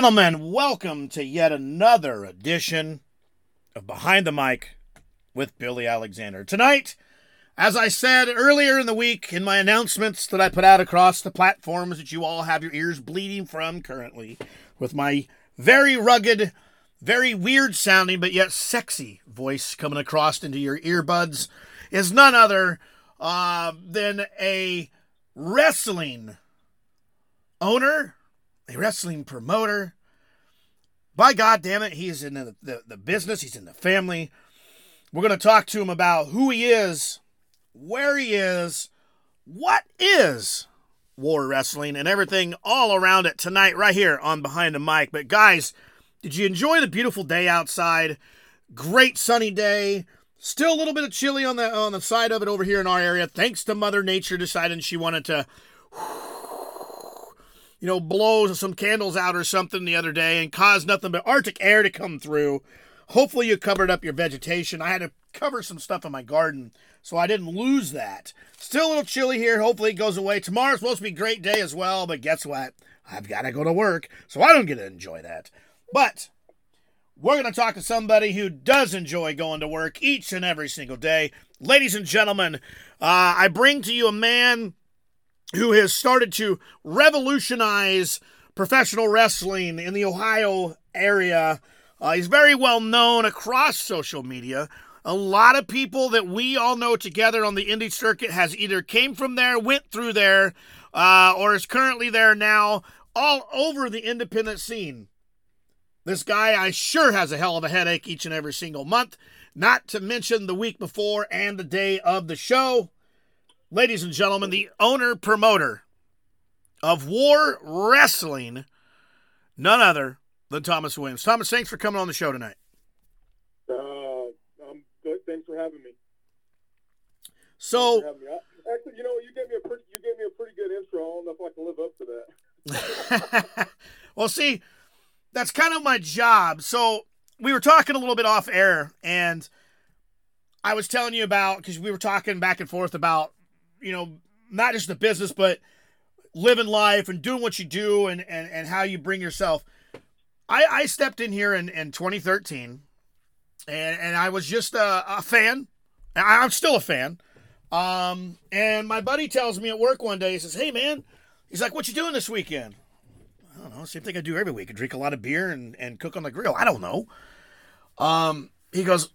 Gentlemen, welcome to yet another edition of Behind the Mic with Billy Alexander. Tonight, as I said earlier in the week in my announcements that I put out across the platforms that you all have your ears bleeding from currently, with my very rugged, very weird sounding, but yet sexy voice coming across into your earbuds, is none other uh, than a wrestling owner, a wrestling promoter. By God damn it, he's in the, the, the business, he's in the family. We're going to talk to him about who he is, where he is, what is war wrestling, and everything all around it tonight, right here on Behind the Mic. But, guys, did you enjoy the beautiful day outside? Great sunny day. Still a little bit of chilly on the on the side of it over here in our area, thanks to Mother Nature deciding she wanted to you know, blows some candles out or something the other day and caused nothing but Arctic air to come through. Hopefully, you covered up your vegetation. I had to cover some stuff in my garden, so I didn't lose that. Still a little chilly here. Hopefully, it goes away. Tomorrow's supposed to be a great day as well, but guess what? I've got to go to work, so I don't get to enjoy that. But we're going to talk to somebody who does enjoy going to work each and every single day. Ladies and gentlemen, uh, I bring to you a man who has started to revolutionize professional wrestling in the Ohio area. Uh, he's very well known across social media. A lot of people that we all know together on the indie circuit has either came from there, went through there, uh, or is currently there now, all over the independent scene. This guy, I sure has a hell of a headache each and every single month, not to mention the week before and the day of the show ladies and gentlemen, the owner promoter of War Wrestling, none other than Thomas Williams. Thomas, thanks for coming on the show tonight. Uh, um, good. Thanks for having me. So, having me. I, actually, you know, you gave me a pretty, you gave me a pretty good intro. I don't know if I can live up to that. well, see, that's kind of my job. So, we were talking a little bit off air, and I was telling you about because we were talking back and forth about you know, not just the business, but living life and doing what you do and, and, and how you bring yourself. I, I stepped in here in, in 2013 and, and I was just a, a fan. I'm still a fan. Um, and my buddy tells me at work one day, he says, Hey man, he's like, what you doing this weekend? I don't know. Same thing I do every week. I drink a lot of beer and, and cook on the grill. I don't know. Um, he goes,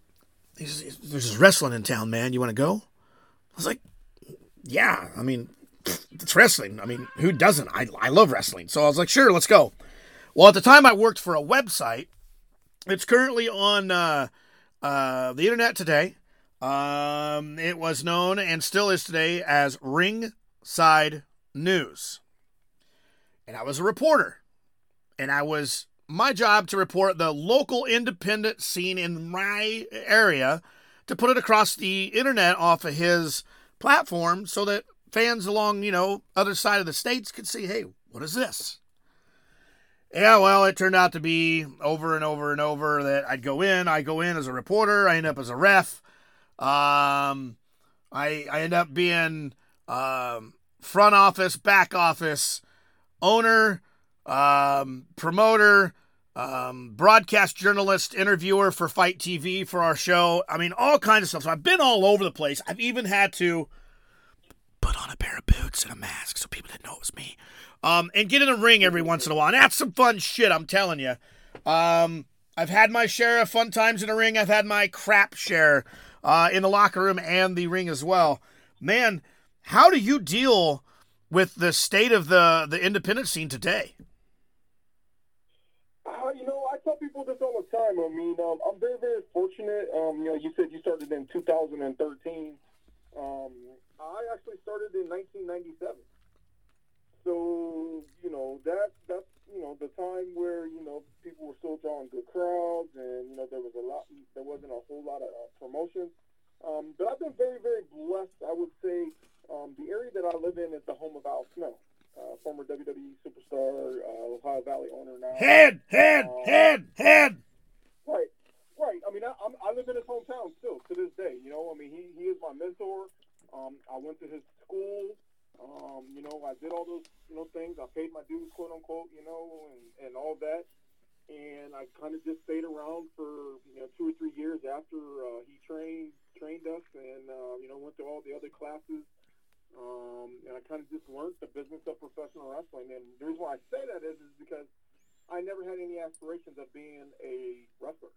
he says, there's this wrestling in town, man. You want to go? I was like, yeah, I mean, it's wrestling. I mean, who doesn't? I, I love wrestling. So I was like, sure, let's go. Well, at the time, I worked for a website. It's currently on uh, uh, the internet today. Um, it was known and still is today as Ringside News. And I was a reporter. And I was my job to report the local independent scene in my area to put it across the internet off of his platform so that fans along, you know, other side of the states could see, hey, What is this? Yeah, well, it turned out to be over and over and over that I'd go in. I go in as a reporter. I end up as a ref. Um, I I end up being um, front office, back office, owner, um, promoter, um, broadcast journalist, interviewer for Fight TV for our show. I mean, all kinds of stuff. So I've been all over the place. I've even had to put on a pair of boots and a mask so people didn't know it was me. Um, and get in the ring every once in a while. And that's some fun shit, I'm telling you. Um, I've had my share of fun times in the ring. I've had my crap share uh, in the locker room and the ring as well. Man, how do you deal with the state of the, the independent scene today? Uh, you know, I tell people this all the time. I mean, um, I'm very, very fortunate. Um, you know, you said you started in 2013. Um, I actually started in 1997. So, you know, that that's you know the time where you know people were still drawing good crowds, and you know there was a lot, there wasn't a whole lot of uh, promotion. Um, but I've been very, very blessed. I would say um, the area that I live in is the home of Al Snow, uh, former WWE superstar, uh, Ohio Valley owner now. Head, head, Um, head, head. Right, right. I mean, I, I'm, I live in his hometown still to this day. You know, I mean, he, he is my mentor. Um, I went to his school. Um, you know, I did all those you know things. I paid my dues, quote unquote. You know, and and all that. And I kind of just stayed around for you know two or three years after uh, he trained trained us, and uh, you know went to all the other classes. Um, and I kind of just learned the business of professional wrestling. And the reason why I say that is, is because I never had any aspirations of being a wrestler.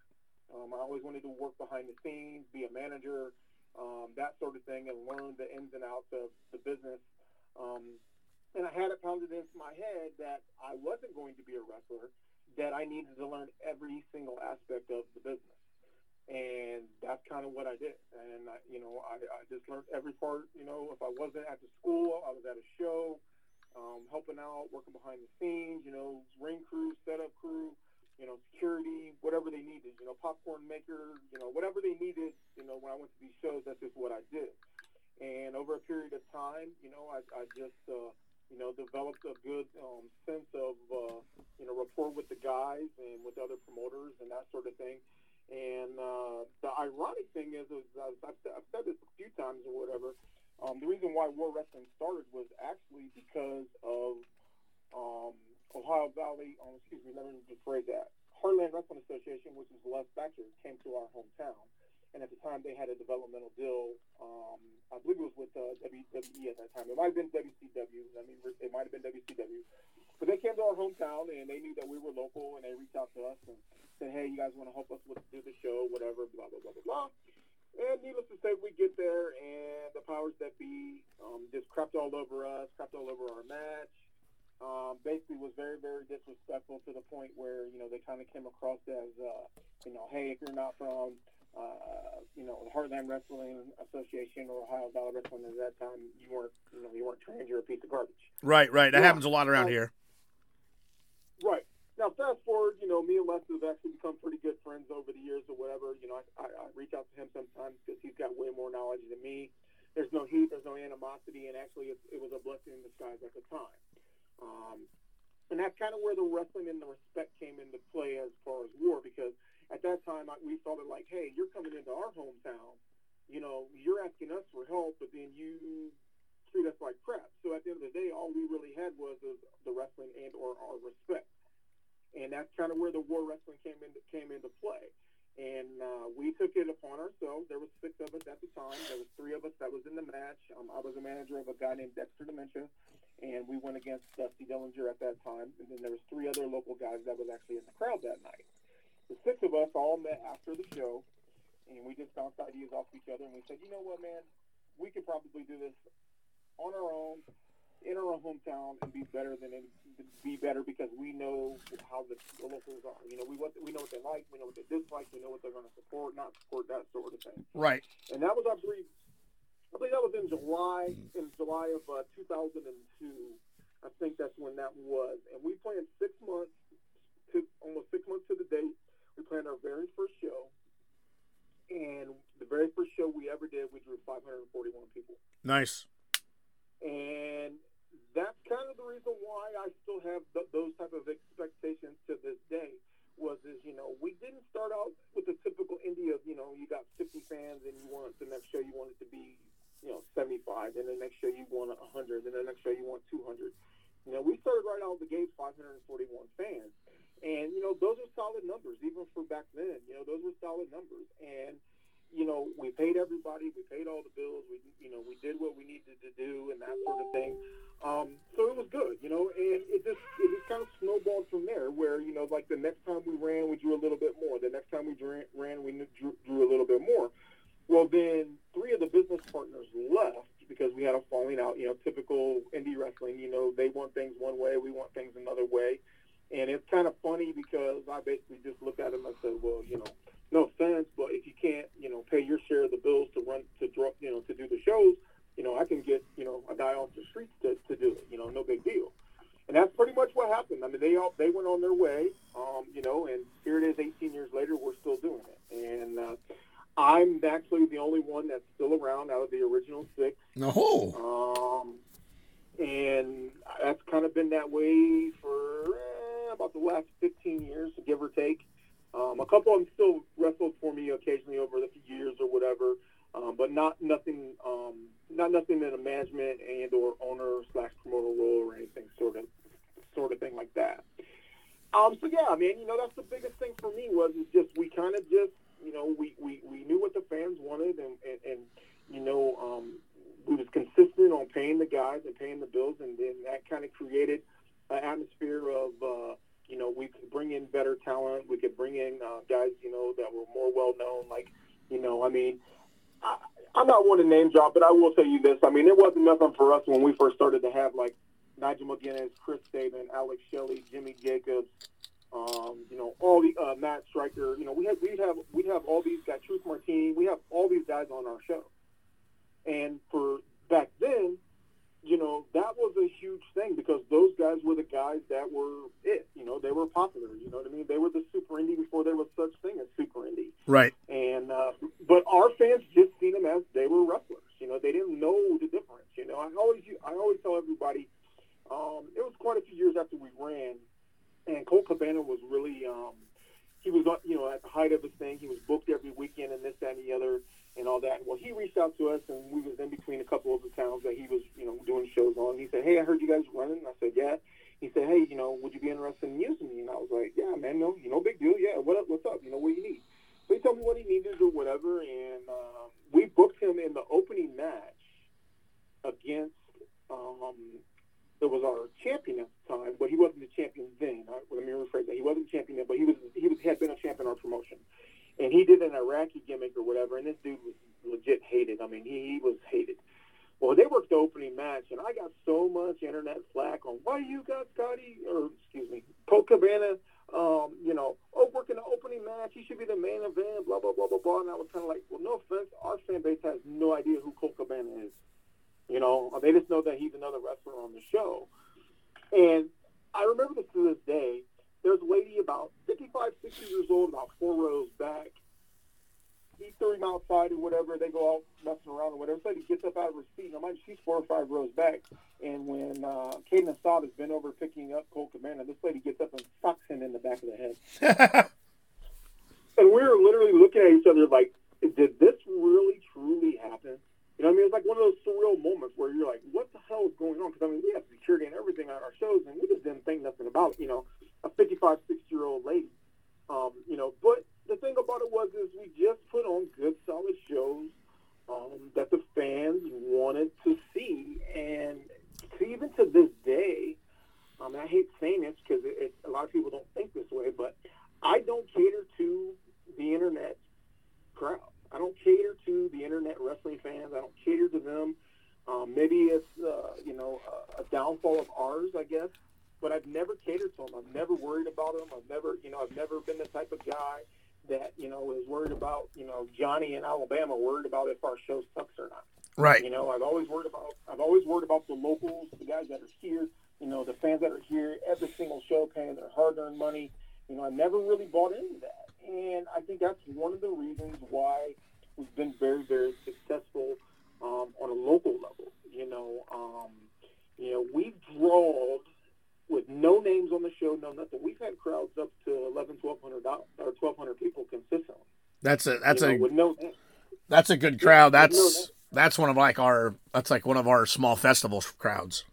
Um, I always wanted to work behind the scenes, be a manager, um, that sort of thing, and learn the ins and outs of the business. Um, and I had it pounded into my head that I wasn't going to be a wrestler, that I needed to learn every single aspect of the business. And that's kind of what I did. And, I, you know, I, I just learned every part. You know, if I wasn't at the school, I was at a show, um, helping out, working behind the scenes, you know, ring crew, setup crew, you know, security, whatever they needed, you know, popcorn maker, you know, whatever they needed, you know, when I went to these shows, that's just what I did. And over a period of time, you know, I, I just, uh, you know, developed a good um, sense of, uh, you know, rapport with the guys and with other promoters and that sort of thing. And uh, the ironic thing is, is I've, I've said- I've said this a few times or whatever. Um, the reason why War Wrestling started was actually because of um, Ohio Valley. Um, excuse me, let me rephrase that. Heartland Wrestling Association, which is Les Thatcher, came to our hometown, and at the time they had a developmental deal. Um, I believe it was with uh, WWE at that time. It might have been WCW. I mean, it might have been WCW. But they came to our hometown, and they knew that we were local, and they reached out to us and said, "Hey, you guys want to help us with do the show, whatever, blah blah blah blah blah." And needless to say, we get there, and the powers that be um, just crapped all over us, crapped all over our match. Um, basically, was very, very disrespectful to the point where you know they kind of came across as, uh, you know, hey, if you're not from, uh, you know, the Heartland Wrestling Association or Ohio Valley Wrestling at that time, you weren't, you know, you weren't trained. You're a piece of garbage. Right, right. That Yeah. happens a lot around Well, here. Now, fast forward, you know, me and Les have actually become pretty good friends over the years or whatever. You know, I, I, I reach out to him sometimes because he's got way more knowledge than me. There's no heat, there's no animosity, and actually it, it was a blessing in disguise at the time. Um, and that's kind of where the wrestling and the respect came into play as far as war, because at that time I, we felt it like, hey, you're coming into our hometown. You know, you're asking us for help, but then you treat us like crap. So at the end of the day, all we really had was the, the wrestling and or our respect and that's kind of where the war wrestling came into came into play. And uh, we took it upon ourselves. There was six of us at the time. There was three of us that was in the match. Um, I was a manager of a guy named Dexter Dementia, and we went against Dusty Dillinger at that time. And then there was three other local guys that was actually in the crowd that night. The six of us all met after the show, and we just bounced ideas off each other. And we said, you know what, man, we could probably do this on our own in our hometown and be better than any, be better because we know how the, the locals are. You know, we what we know what they like, we know what they dislike, we know what they're going to support, not support, that sort of thing. Right. And that was, I believe, I believe that was in July, in July of uh, 2002. I think that's when that was. And we planned six months, to almost six months to the date. We planned our very first show. And the very first show we ever did, we drew 541 people. Nice. And that's kind of the reason why I still have th- those type of expectations to this day. Was is you know we didn't start out with the typical indie of you know you got 50 fans and you want the next show you want it to be you know 75, and the next show you want 100, and the next show you want 200. You know we started right out the gate 541 fans, and you know those are solid numbers even for back then. You know those were solid numbers, and you know we paid everybody, we paid all the bills, we you know we did what we needed to do and that sort of thing um, so it was good, you know, and it just that's a that's you a no, that's a good crowd. That's that's one of like our that's like one of our small festival crowds.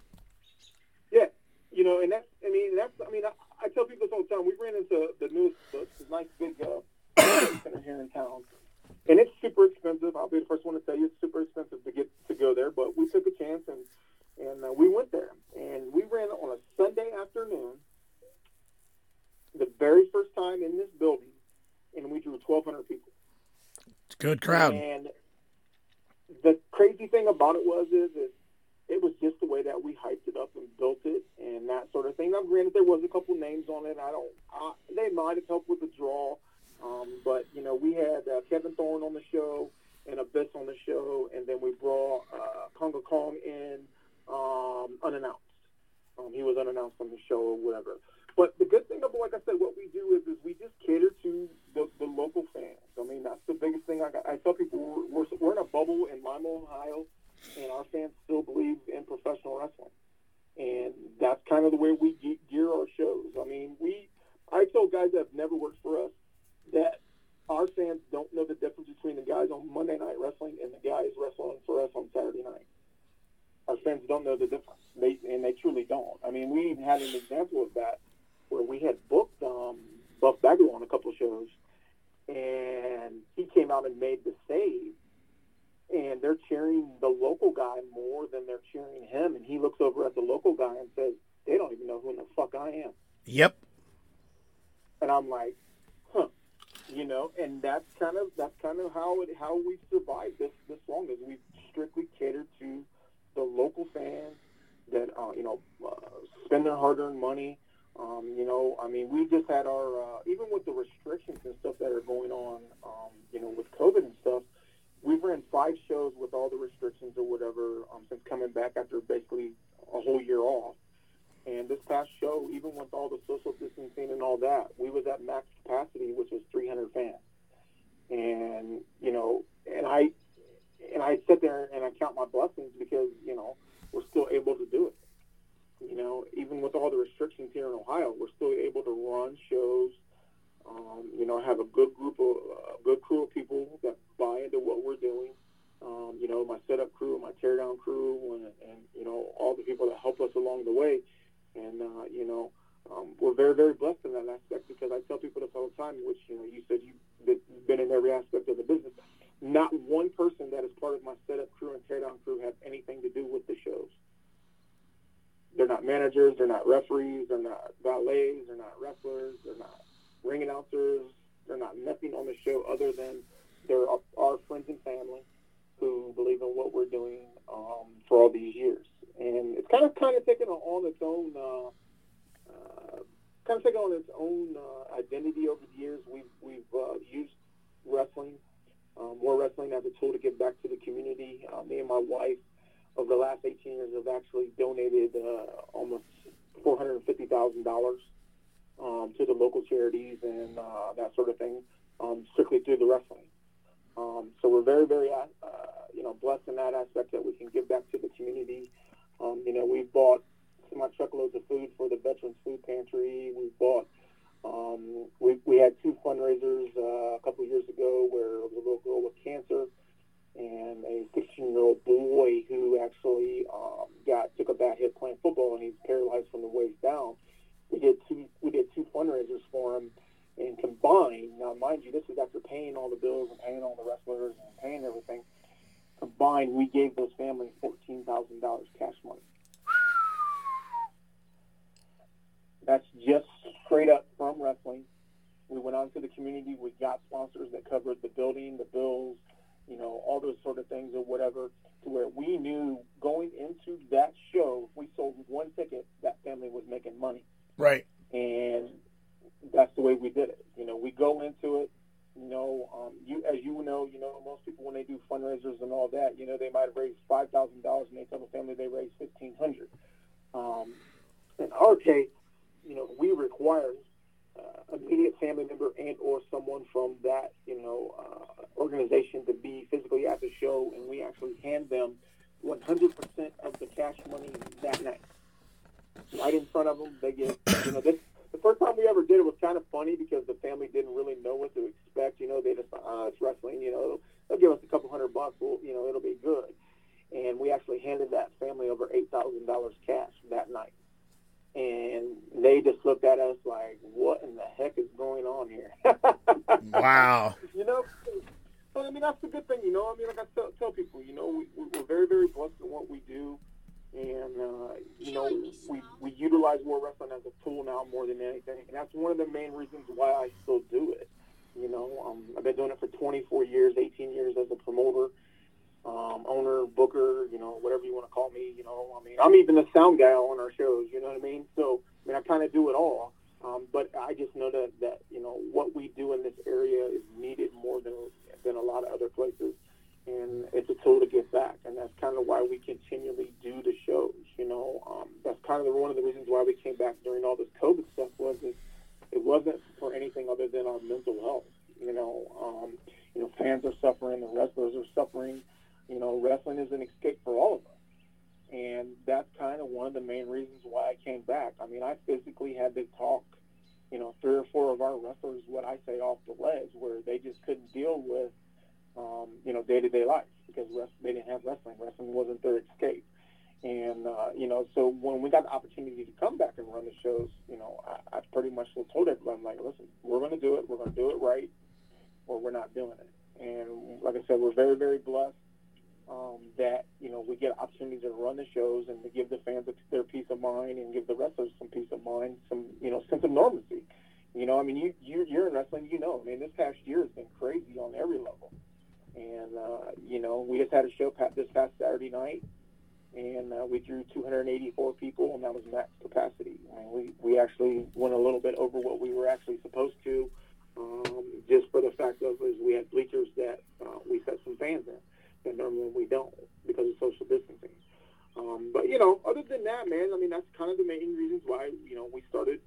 God bless them. Than a lot of other places and it's a tool to give back. And that's kind of why we continually do the shows. You know, um, that's kind of one of the reasons why we came back during all this COVID stuff was it, it wasn't for anything other than our mental health. You know, um, you know, fans are suffering, the wrestlers are suffering. You know, wrestling is an escape for all of us. And that's kind of one of the main reasons why I came back. I mean, I physically had to talk, you know, three or four of our wrestlers, what I say, off the ledge, where they just couldn't deal with um, you know, day to day life because rest, they didn't have wrestling. Wrestling wasn't their escape. And, uh, you know, so when we got the opportunity to come back and run the shows, you know, I, I pretty much told everyone, like, listen, we're going to do it. We're going to do it right or we're not doing it. And like I said, we're very, very blessed um, that, you know, we get opportunities to run the shows and to give the fans their peace of mind and give the wrestlers some peace of mind, some, you know, sense of normalcy. You know, I mean, you, you, you're in wrestling, you know. I mean, this past year has been crazy on every level. And, uh, you know, we just had a show this past Saturday night, and uh, we drew 284 people, and that was max capacity. I mean, we, we actually went a little bit over what we were actually supposed to, um, just for the fact of is we had bleachers that uh, we set some fans in, and normally we don't because of social distancing. Um, but you know, other than that, man, I mean, that's kind of the main reasons why you know we started.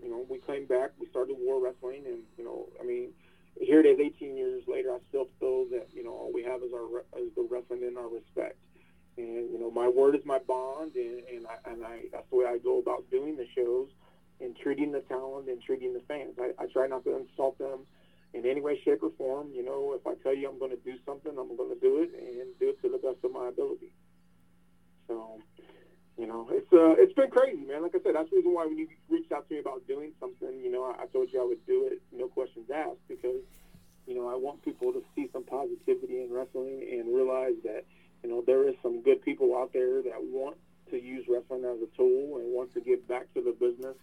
You know, we came back, we started war wrestling, and you know, I mean, here it is 18 years later i still feel that you know all we have is our is the wrestling and our respect. And you know my word is my bond and, and I and I that's the way I go about doing the shows and treating the talent and treating the fans. I, I try not to insult them in any way shape or form. You know if I tell you I'm going to do something I'm going to do it and do it to the best of my ability. So you know, it's uh, it's been crazy, man. Like I said, that's the reason why when you reached out to me about doing something, you know, I, I told you I would do it, no questions asked, because you know I want people to see some positivity in wrestling and realize that you know there is some good people out there that want to use wrestling as a tool and want to give back to the business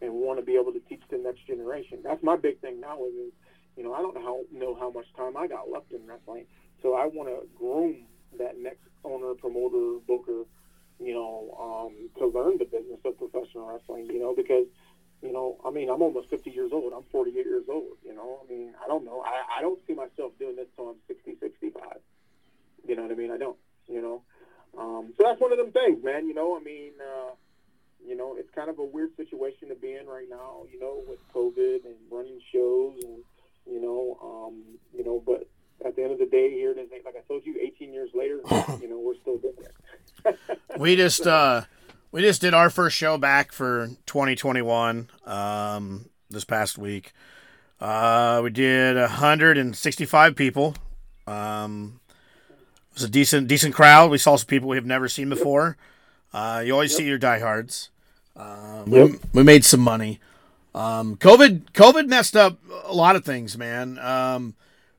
and want to be able to teach the next generation. That's my big thing now is, is you know I don't know how, know how much time I got left in wrestling, so I want to groom that next owner, promoter, booker you know, um, to learn the business of professional wrestling, you know, because, you know, I mean, I'm almost 50 years old. I'm 48 years old, you know. I mean, I don't know. I, I don't see myself doing this till I'm 60, 65. You know what I mean? I don't, you know. Um, so that's one of them things, man. You know, I mean, uh, you know, it's kind of a weird situation to be in right now, you know, with COVID and running shows and, you know, um, you know, but at the end of the day, here it is. Like I told you, 18 years later, you know, we're still doing it. we just uh, we just did our first show back for 2021 um, this past week. Uh, we did 165 people. Um, it was a decent decent crowd. We saw some people we have never seen before. Uh, you always yep. see your diehards. Um, yep. we, we made some money. Um, COVID COVID messed up a lot of things, man. Um,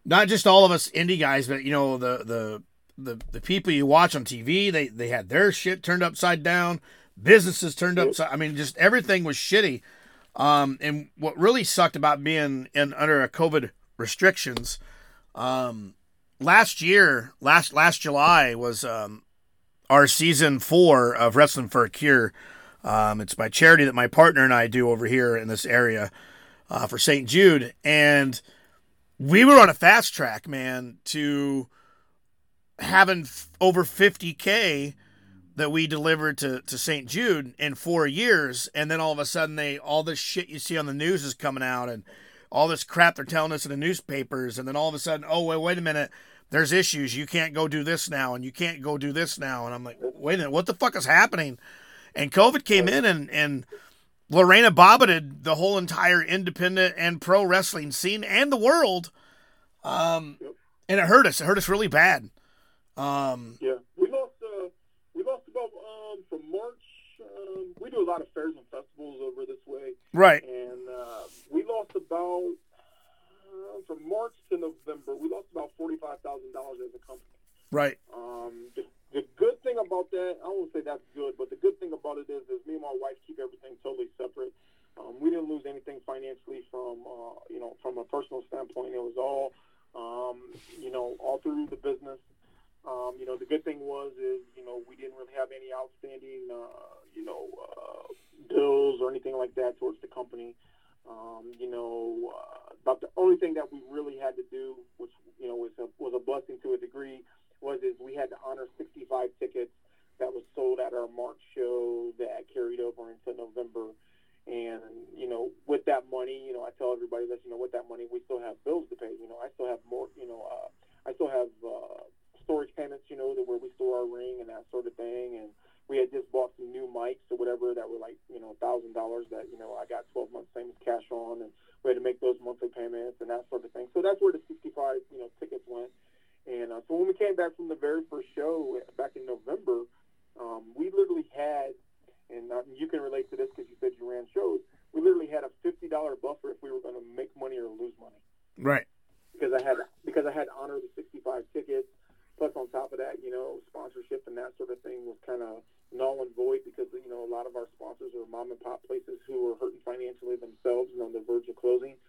not just all of us indie guys, but you know the the the, the people you watch on TV, they they had their shit turned upside down, businesses turned upside. I mean, just everything was shitty. Um, and what really sucked about being in under a COVID restrictions, um, last year, last last July was um, our season four of Wrestling for a Cure. Um, it's my charity that my partner and I do over here in this area uh, for St. Jude, and we were on a fast track, man, to having f- over 50k that we delivered to, to St. Jude in four years, and then all of a sudden they all this shit you see on the news is coming out, and all this crap they're telling us in the newspapers, and then all of a sudden, oh wait, wait a minute, there's issues. You can't go do this now, and you can't go do this now, and I'm like, wait a minute, what the fuck is happening? And COVID came in and and Lorena bobbited the whole entire independent and pro wrestling scene and the world. Um, Yep. and it hurt us. It hurt us really bad. Um, Yeah, we lost. Uh, we lost about um, from March. Um, we do a lot of fairs and festivals over this way, right. and uh, we lost about uh, from March to November. We lost about forty-five thousand dollars as a company. Right. Um, the, good thing about that, I won't say that's good, but the good thing about it is, is me and my wife keep everything totally separate. Um, we didn't lose anything financially from, uh, you know, from a personal standpoint. It was all, um, you know, all through the business. Um, you know, the good thing was is, you know, we didn't really have any outstanding, uh, you know, uh, bills or anything like that towards the company. Um, you know, uh, about the only thing that we really had to do, which you know was a, was a blessing to a degree, was is we had to honor 65 tickets that was sold at our March show that carried over into November. And you know, with that money, you know, I tell everybody that you know, with that money, we still have bills to pay. You know, I still have more. You know, uh, I still have uh, storage payments. You know, that where we store our ring and that sort of thing. And we had just bought some new mics or whatever that were like you know thousand dollars that you know I got 12 months same cash on, and we had to make those monthly payments and that sort of thing. So that's where the 65 you know tickets went. And uh, so when we came back from the very first show back in November, um, we literally had, and uh, you can relate to this because you said you ran shows. We literally had a fifty dollar buffer if we were going to make money or lose money Right. because I had because I had honor the sixty five tickets. Plus, on top of that, you know, sponsorship and that sort of thing was kind of null and void because you know a lot of our sponsors are mom and pop places who are hurting financially themselves and on the verge of closing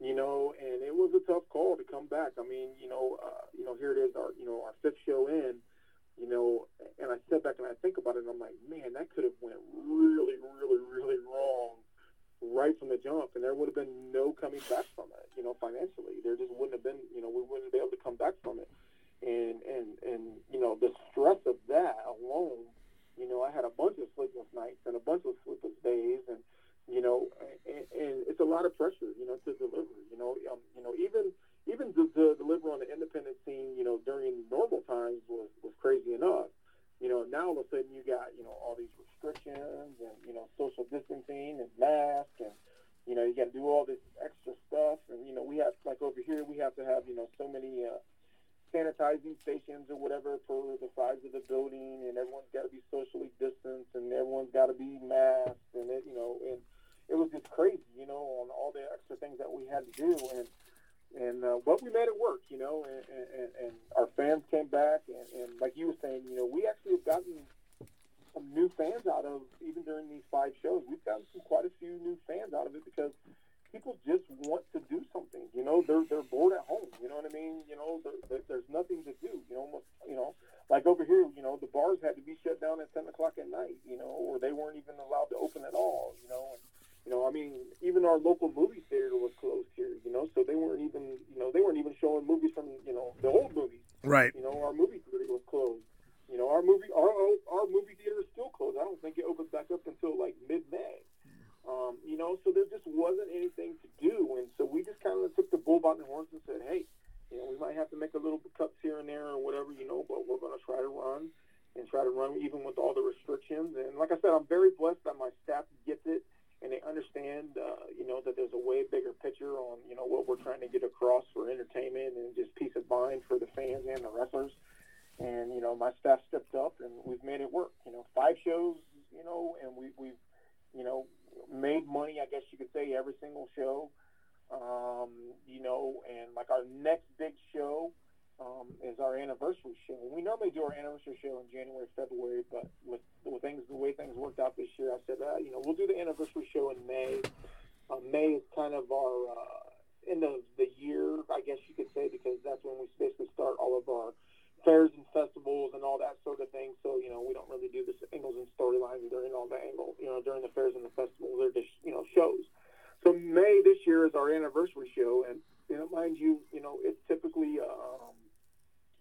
you know, and it was a tough call to come back. I mean, you know, uh, you know, here it is, our, you know, our fifth show in, you know, and I step back and I think about it, and I'm like, man, that could have went really, really, really wrong right from the jump, and there would have been no coming back from it, you know, financially. There just wouldn't have been, you know, we wouldn't be able to come back from it, and and and you know, the stress of that alone, you know, I had a bunch of sleepless nights and a bunch of sleepless days, and you know, and, and it's a lot of pressure, you know, to deliver. You know, um, you know, even even to, to deliver on the independent scene, you know, during normal times was was crazy enough. You know, now all of a sudden you got you know all these restrictions and you know social distancing and masks and you know you got to do all this extra stuff and you know we have like over here we have to have you know so many uh, sanitizing stations or whatever for the size of the building and everyone's got to be socially distanced and everyone's got to be masked and it you know and it was just crazy, you know, on all the extra things that we had to do, and and uh, but we made it work, you know, and, and, and our fans came back, and, and like you were saying, you know, we actually have gotten some new fans out of even during these five shows. We've gotten some quite a few new fans out of it because people just want to do something, you know, they're they're bored at home, you know what I mean, you know, there, there, there's nothing to do, you know, almost, you know, like over here, you know, the bars had to be shut down at ten o'clock at night, you know, or they weren't even allowed to open at all, you know. And, you know, I mean, even our local movie theater was closed here. You know, so they weren't even, you know, they weren't even showing movies from, you know, the old movies. Right. You know, our movie theater was closed. You know, our movie, our our movie theater is still closed. I don't think it opens back up until like mid-May. Um, you know, so there just wasn't anything to do, and so we just kind of took the bull by the horns and said, hey, you know, we might have to make a little cuts here and there or whatever, you know, but we're going to try to run and try to run even with all the restrictions. And like I said, I'm very blessed that my staff gets it and they understand, uh, you know, that there's a way bigger picture on, you know, what we're trying to get across for entertainment and just peace of mind for the fans and the wrestlers. And you know, my staff stepped up, and we've made it work. You know, five shows, you know, and we, we've, you know, made money. I guess you could say every single show. Um, you know, and like our next big show um, is our anniversary show. We normally do our anniversary show in January, February, but with, with things the way things worked out this year, I said, uh, you know, we'll do the anniversary show in May. Uh, May is kind of our uh, end of the year, I guess you could say, because that's when we basically start all of our fairs and festivals and all that sort of thing. So you know, we don't really do the angles and storylines during all the angle, you know, during the fairs and the festivals. They're just you know shows. So May this year is our anniversary show, and you know, mind you, you know, it's typically um,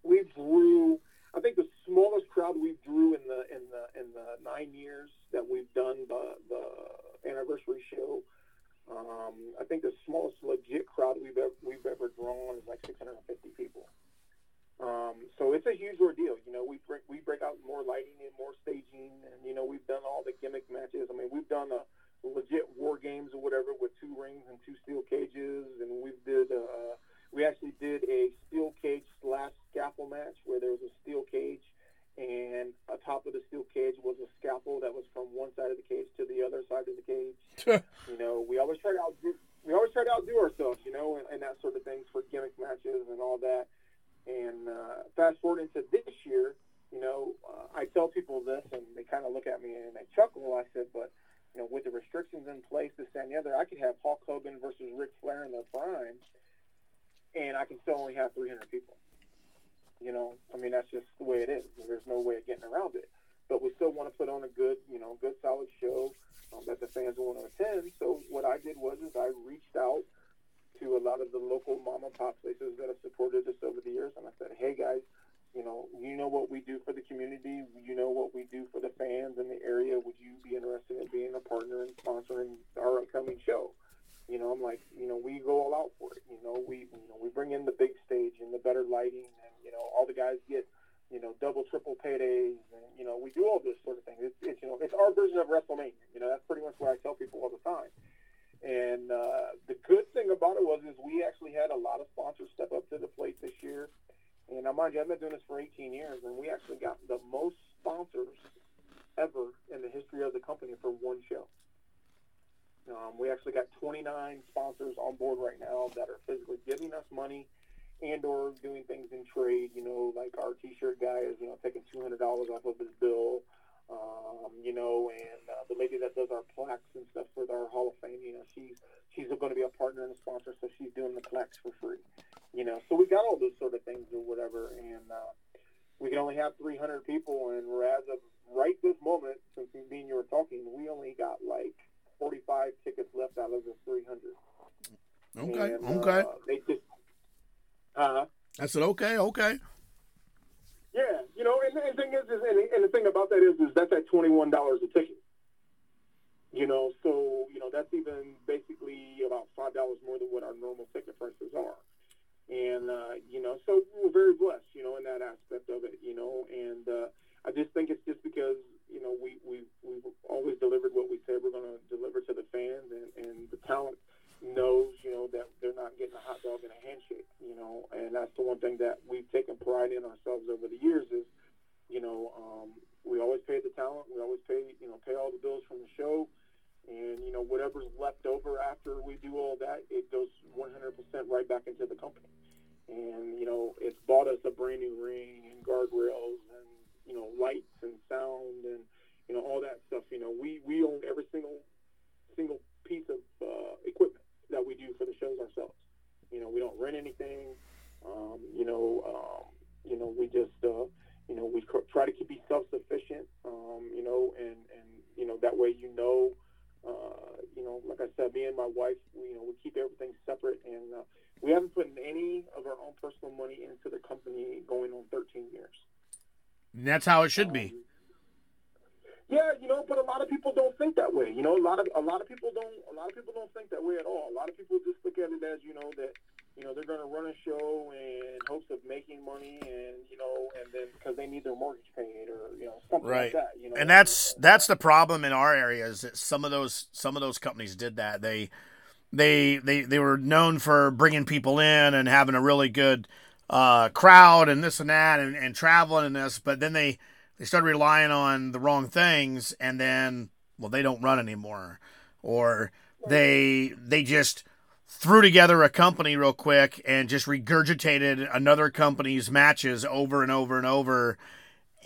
we drew. I think the smallest crowd we drew in the in the in the nine years that we've done the the anniversary show. Um, I think the smallest legit crowd we've ever we've ever drawn is like 650 people. Um, so it's a huge ordeal. You know, we break we break out more lighting and more staging, and you know we've done all the gimmick matches. I mean, we've done a legit war games or whatever with two rings and two steel cages, and we've did. Uh, we actually did a steel cage slash scaffold match where there was a steel cage, and atop of the steel cage was a scaffold that was from one side of the cage to the other side of the cage. you know, we always try to outdo. We always try to outdo ourselves, you know, and, and that sort of things for gimmick matches and all that. And uh, fast forward into this year, you know, uh, I tell people this, and they kind of look at me and they chuckle. I said, but you know, with the restrictions in place, this and the other, I could have Hulk Hogan versus Ric Flair in their prime, and I can still only have 300 people. You know, I mean, that's just the way it is. There's no way of getting around it. But we still want to put on a good, you know, good solid show um, that the fans want to attend. So what I did was is I reached out to a lot of the local mom and pop places that have supported us over the years, and I said, hey guys, you know, you know what we do for the community. You know what we do for the fans in the area. Would you be interested in being a partner and sponsoring our upcoming show? You know, I'm like, you know, we go all out for it. You know, we, you know, we bring in the big stage and the better lighting, and you know, all the guys get, you know, double, triple paydays, and you know, we do all this sort of thing. It's, it's you know, it's our version of WrestleMania. You know, that's pretty much what I tell people all the time. And uh, the good thing about it was is we actually had a lot of sponsors step up to the plate this year. And now, mind you, I've been doing this for 18 years, and we actually got the most sponsors ever in the history of the company for one show. Um, we actually got 29 sponsors on board right now that are physically giving us money and or doing things in trade. You know, like our T-shirt guy is, you know, taking $200 off of his bill. Um, you know, and uh, the lady that does our plaques and stuff for our Hall of Fame, you know, she's she's going to be a partner and a sponsor, so she's doing the plaques for free. You know, so we got all those sort of things or whatever, and uh, we can only have 300 people, and we're as of right this moment, since me and you were talking, we only got like 45 tickets left out of the 300. Okay, And, okay. Uh, they just, uh, I said, okay, okay. Yeah, you know, and, and the thing is, is and, and the thing about that is, is that's at twenty one dollars a ticket. You know, so you know that's even basically about five dollars more than what our normal ticket prices are. And uh, you know, so we're very blessed, you know, in that aspect of it, you know. And uh, I just think it's just because you know we we we've always delivered what we said we're going to deliver to the fans, and, and the talent knows, you know, that they're not getting a hot dog and a handshake, you know, and that's the one thing that we've taken pride in ourselves over the years is, you know, um, we always pay the talent, we always pay, you know, pay all the bills from the show, and you know whatever's left over after we do all that, it goes 100% right back into the company, and you know it's bought us a brand new ring and guardrails and you know lights and sound and you know all that stuff. You know we we own every single single piece of uh, equipment that we do for the shows ourselves. You know, we don't rent anything. Um, you know, um, you know, we just, uh, you know, we try to keep, be self-sufficient. Um, you know, and and you know that way, you know, uh, you know, like I said, me and my wife, we, you know, we keep everything separate, and uh, we haven't put any of our own personal money into the company going on 13 years. And that's how it should be. Um, yeah, you know, but a lot of people don't think that way. You know, a lot of a lot of people don't a lot of people don't think that way at all. A lot of people just look at it as you know that you know they're going to run a show in hopes of making money, and you know, and then because they need their mortgage paid or you know something Right. like that. You know, and that's that's the problem in our area is that some of those some of those companies did that they they they they were known for bringing people in and having a really good uh, crowd and this and that and, and traveling and this but then they they started relying on the wrong things and then well they don't run anymore or they they just threw together a company real quick and just regurgitated another company's matches over and over and over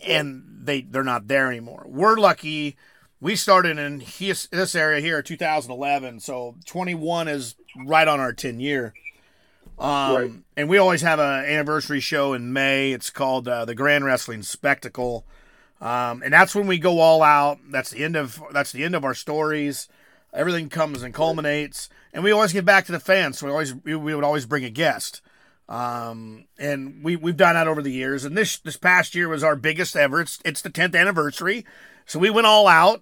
and they they're not there anymore. We're lucky. We started in his, this area here 2011, so 21 is right on our 10 year. Um, Right. and we always have an anniversary show in May. It's called uh, the Grand Wrestling Spectacle, um, and that's when we go all out. That's the end of that's the end of our stories. Everything comes and culminates, and we always get back to the fans. So we always we, we would always bring a guest. Um, and we we've done that over the years. And this this past year was our biggest ever. It's it's the tenth anniversary, so we went all out,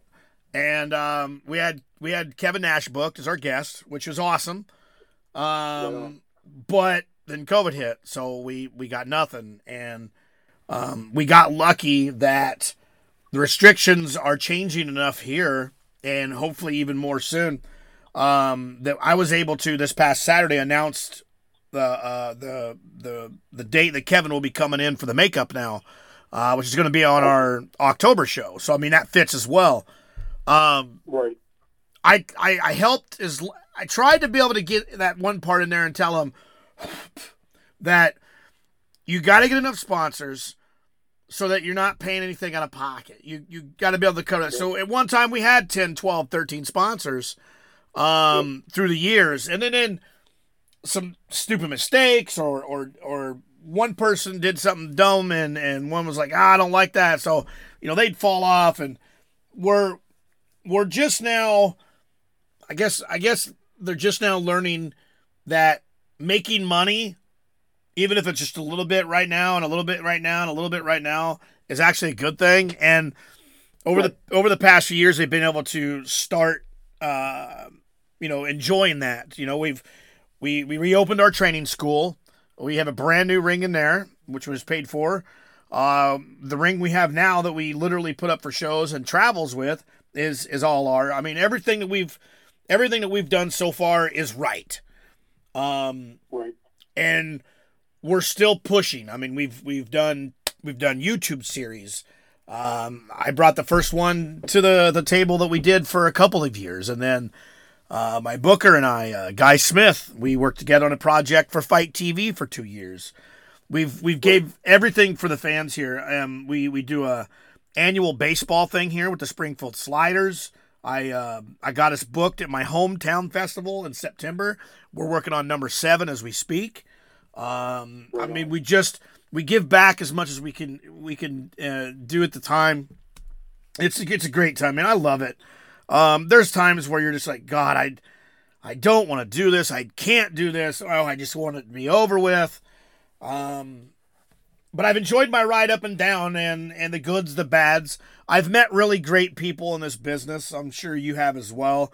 and um, we had we had Kevin Nash booked as our guest, which was awesome. Um, but then COVID hit, so we we got nothing, and um, we got lucky that the restrictions are changing enough here, and hopefully even more soon. um, that I was able to this past Saturday announced the uh, the the the date that Kevin will be coming in for the makeup now, uh, which is going to be on our October show. So I mean that fits as well. Um, Right. I, I I helped as I tried to be able to get that one part in there and tell them that you got to get enough sponsors so that you're not paying anything out of pocket. You you got to be able to cover that. So at one time we had 10, 12, 13 sponsors um through the years and then in some stupid mistakes or or or one person did something dumb and and one was like, ah, "I don't like that." So, you know, they'd fall off and we're we're just now I guess I guess they're just now learning that making money even if it's just a little bit right now and a little bit right now and a little bit right now is actually a good thing. And over the over the past few years they've been able to start uh, you know enjoying that. You know we've we we reopened our training school. We have a brand new ring in there which was paid for. Um, the ring we have now that we literally put up for shows and travels with is is all our i mean everything that we've everything that we've done so far is right um Right. and we're still pushing. I mean, we've we've done we've done YouTube series. Um, I brought the first one to the the table that we did for a couple of years, and then uh, my booker and I, uh, Guy Smith, we worked together on a project for Fight TV for two years. We've we've gave everything for the fans here. Um, we we do a annual baseball thing here with the Springfield Sliders. I uh, I got us booked at my hometown festival in September. We're working on number seven as we speak. Um, I mean, we just we give back as much as we can we can uh, do at the time. It's it's a great time, man. I love it. Um, there's times where you're just like, God, I I don't want to do this. I can't do this. Oh, I just want it to be over with. Um, but I've enjoyed my ride up and down, and and the goods, the bads. I've met really great people in this business. I'm sure you have as well.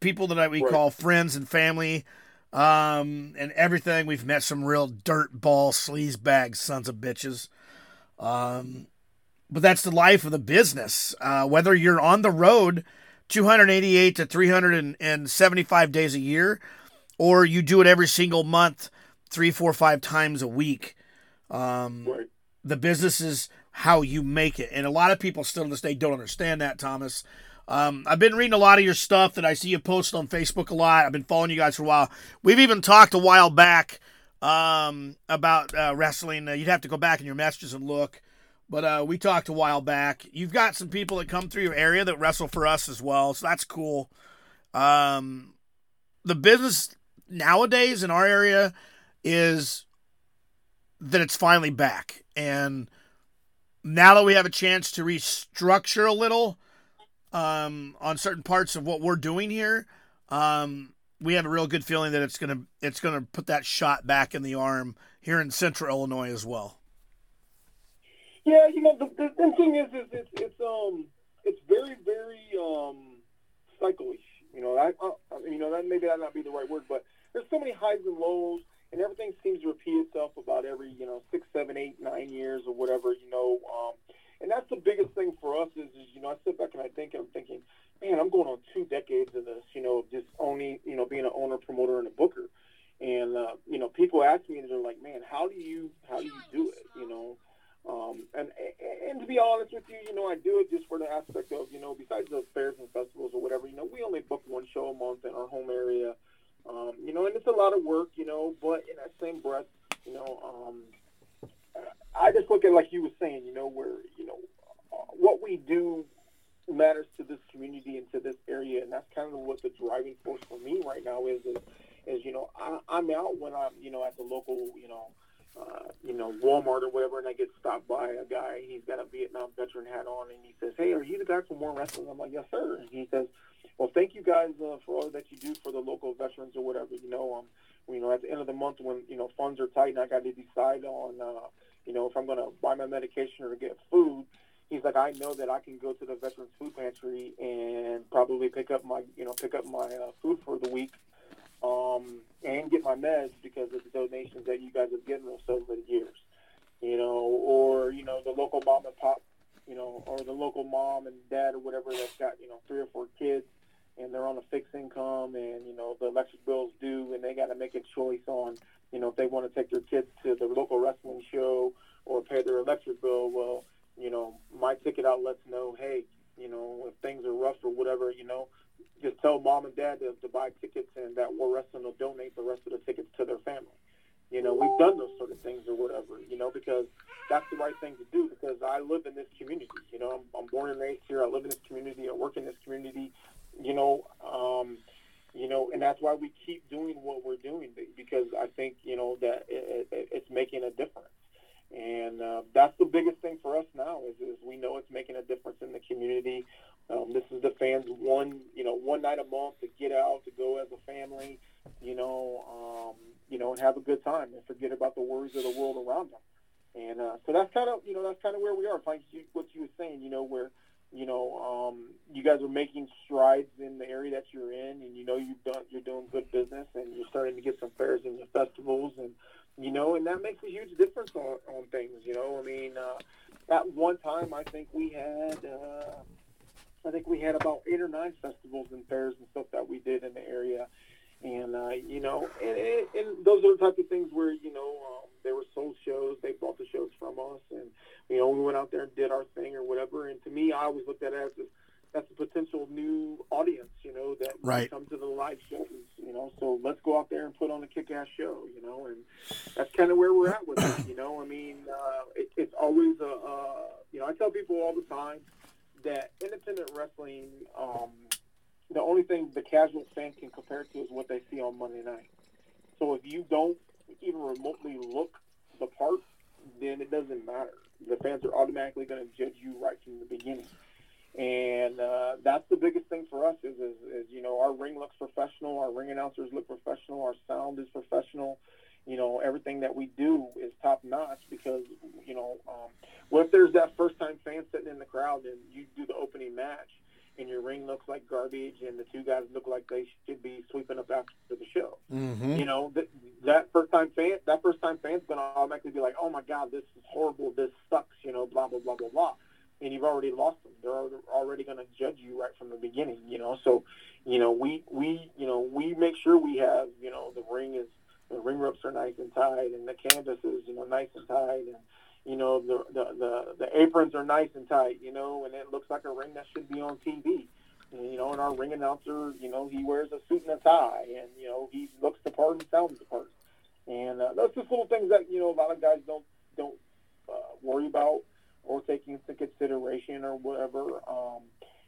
People that I, we Right. call friends and family, um, and everything. We've met some real dirt ball sleaze bags, sons of bitches. Um, but that's the life of the business. Uh, whether you're on the road 288 to 375 days a year, or you do it every single month, three, four, five times a week. Um, Right. the business is how you make it. And a lot of people still to this day don't understand that, Thomas. Um, I've been reading a lot of your stuff that I see you post on Facebook a lot. I've been following you guys for a while. We've even talked a while back um, about uh, wrestling. Uh, you'd have to go back in your messages and look. But uh, we talked a while back. You've got some people that come through your area that wrestle for us as well, so that's cool. Um, the business nowadays in our area is that it's finally back, and now that we have a chance to restructure a little um, on certain parts of what we're doing here, um, we have a real good feeling that it's gonna it's gonna put that shot back in the arm here in Central Illinois as well. Yeah, you know, the, the, the thing is, is it's, it's um, it's very, very um, cyclish. You know, I, I, you know, that maybe that not be the right word, but there's so many highs and lows, and everything seems to repeat itself about every, you know, six, seven, eight, nine years or whatever. You know, um, and that's the biggest thing for us is, is, you know, I sit back and I think, I'm thinking, man, I'm going on two decades of this. You know, just owning, you know, being an owner, promoter, and a booker. And uh, you know, people ask me, and they're like, "Man, how do you how do you do it?" You know, um, and and to be honest with you, you know, I do it just for the aspect of, you know, besides the fairs and festivals or whatever, you know, we only book one show a month in our home area, um, you know, and it's a lot of work, you know, but in that same breath, you know, um, I just look at like you were saying, you know, where, you know, uh, what we do matters to this community and to this area, and that's kind of what the driving force for me right now is, is, is you know, I, I'm out when I'm, you know, at the local, you know, uh, you know, Walmart or whatever, and I get stopped by a guy. He's got a Vietnam veteran hat on, and he says, "Hey, are you the guy from War Wrestling?" I'm like, "Yes, sir." And he says, "Well, thank you guys uh, for all that you do for the local veterans or whatever. You know, um, you know, at the end of the month when you know funds are tight and I got to decide on, uh, you know, if I'm going to buy my medication or get food." He's like, I know that I can go to the Veterans Food Pantry and probably pick up my, you know, pick up my uh, food for the week um, and get my meds because of the donations that you guys have given us over the years. You know, or you know the local mom and pop, you know, or the local mom and dad or whatever that's got you know three or four kids, and they're on a fixed income, and you know the electric bills due, and they got to make a choice on you know if they want to take their kids to the local wrestling show or pay their electric bill. Well, you know my ticket out lets know, hey, you know if things are rough or whatever, you know just tell mom and dad to, to buy tickets, and that War Wrestling will donate the rest of the tickets to their family. You know, we've done those sort of things or whatever, you know, because that's the right thing to do because I live in this community. You know, I'm, I'm born and raised here. I live in this community. I work in this community, you know, um, you know, and that's why we keep doing what we're doing because I think, you know, that it, it, it's making a difference. And uh, that's the biggest thing for us now is, is we know it's making a difference in the community. Um, this is the fans one, you know, one night a month to get out, to go as a family, you know, um, you know, and have a good time and forget about the worries of the world around them. And uh, so that's kind of, you know, that's kind of where we are. Like you, what you were saying, you know, where, you know, um, you guys are making strides in the area that you're in, and you know you've done, you're doing good business, and you're starting to get some fairs and festivals, and you know, and that makes a huge difference on, on things. You know, I mean, uh, at one time, I think we had. Uh, I think we had about eight or nine festivals and fairs and stuff that we did in the area, and uh, you know, and, and, those are the type of things where you know um, they were sold shows. They bought the shows from us, and you know, we went out there and did our thing or whatever. And to me, I always looked at it as a, that's a potential new audience, you know, that right. come to the live shows, you know. So let's go out there and put on a kick-ass show, you know, and that's kind of where we're at with it, you know. I mean, uh, it, it's always a, uh, you know, I tell people all the time that independent wrestling, um, the only thing the casual fan can compare to is what they see on Monday night. So if you don't even remotely look the part, then it doesn't matter. The fans are automatically going to judge you right from the beginning. And uh, that's the biggest thing for us is, is, is, you know, our ring looks professional, our ring announcers look professional, our sound is professional. You know, everything that we do is top notch because, you know, um, what if there's that first time fan sitting in the crowd and you do the opening match and your ring looks like garbage and the two guys look like they should be sweeping up after the show? Mm-hmm. You know, that, that first time fan, that first time fan's going to automatically be like, oh my God, this is horrible. This sucks, you know, blah, blah, blah, blah, blah and you've already lost them. They're already going to judge you right from the beginning, you know. So, you know, we we you know we make sure we have you know the ring is the ring ropes are nice and tight, and the canvases you know nice and tight, and you know the the the, the aprons are nice and tight, you know, and it looks like a ring that should be on TV. You know, and our ring announcer, you know, he wears a suit and a tie, and you know, he looks the part and sounds the part. And uh, that's just little things that you know a lot of guys don't don't uh, worry about or taking into consideration or whatever. Um,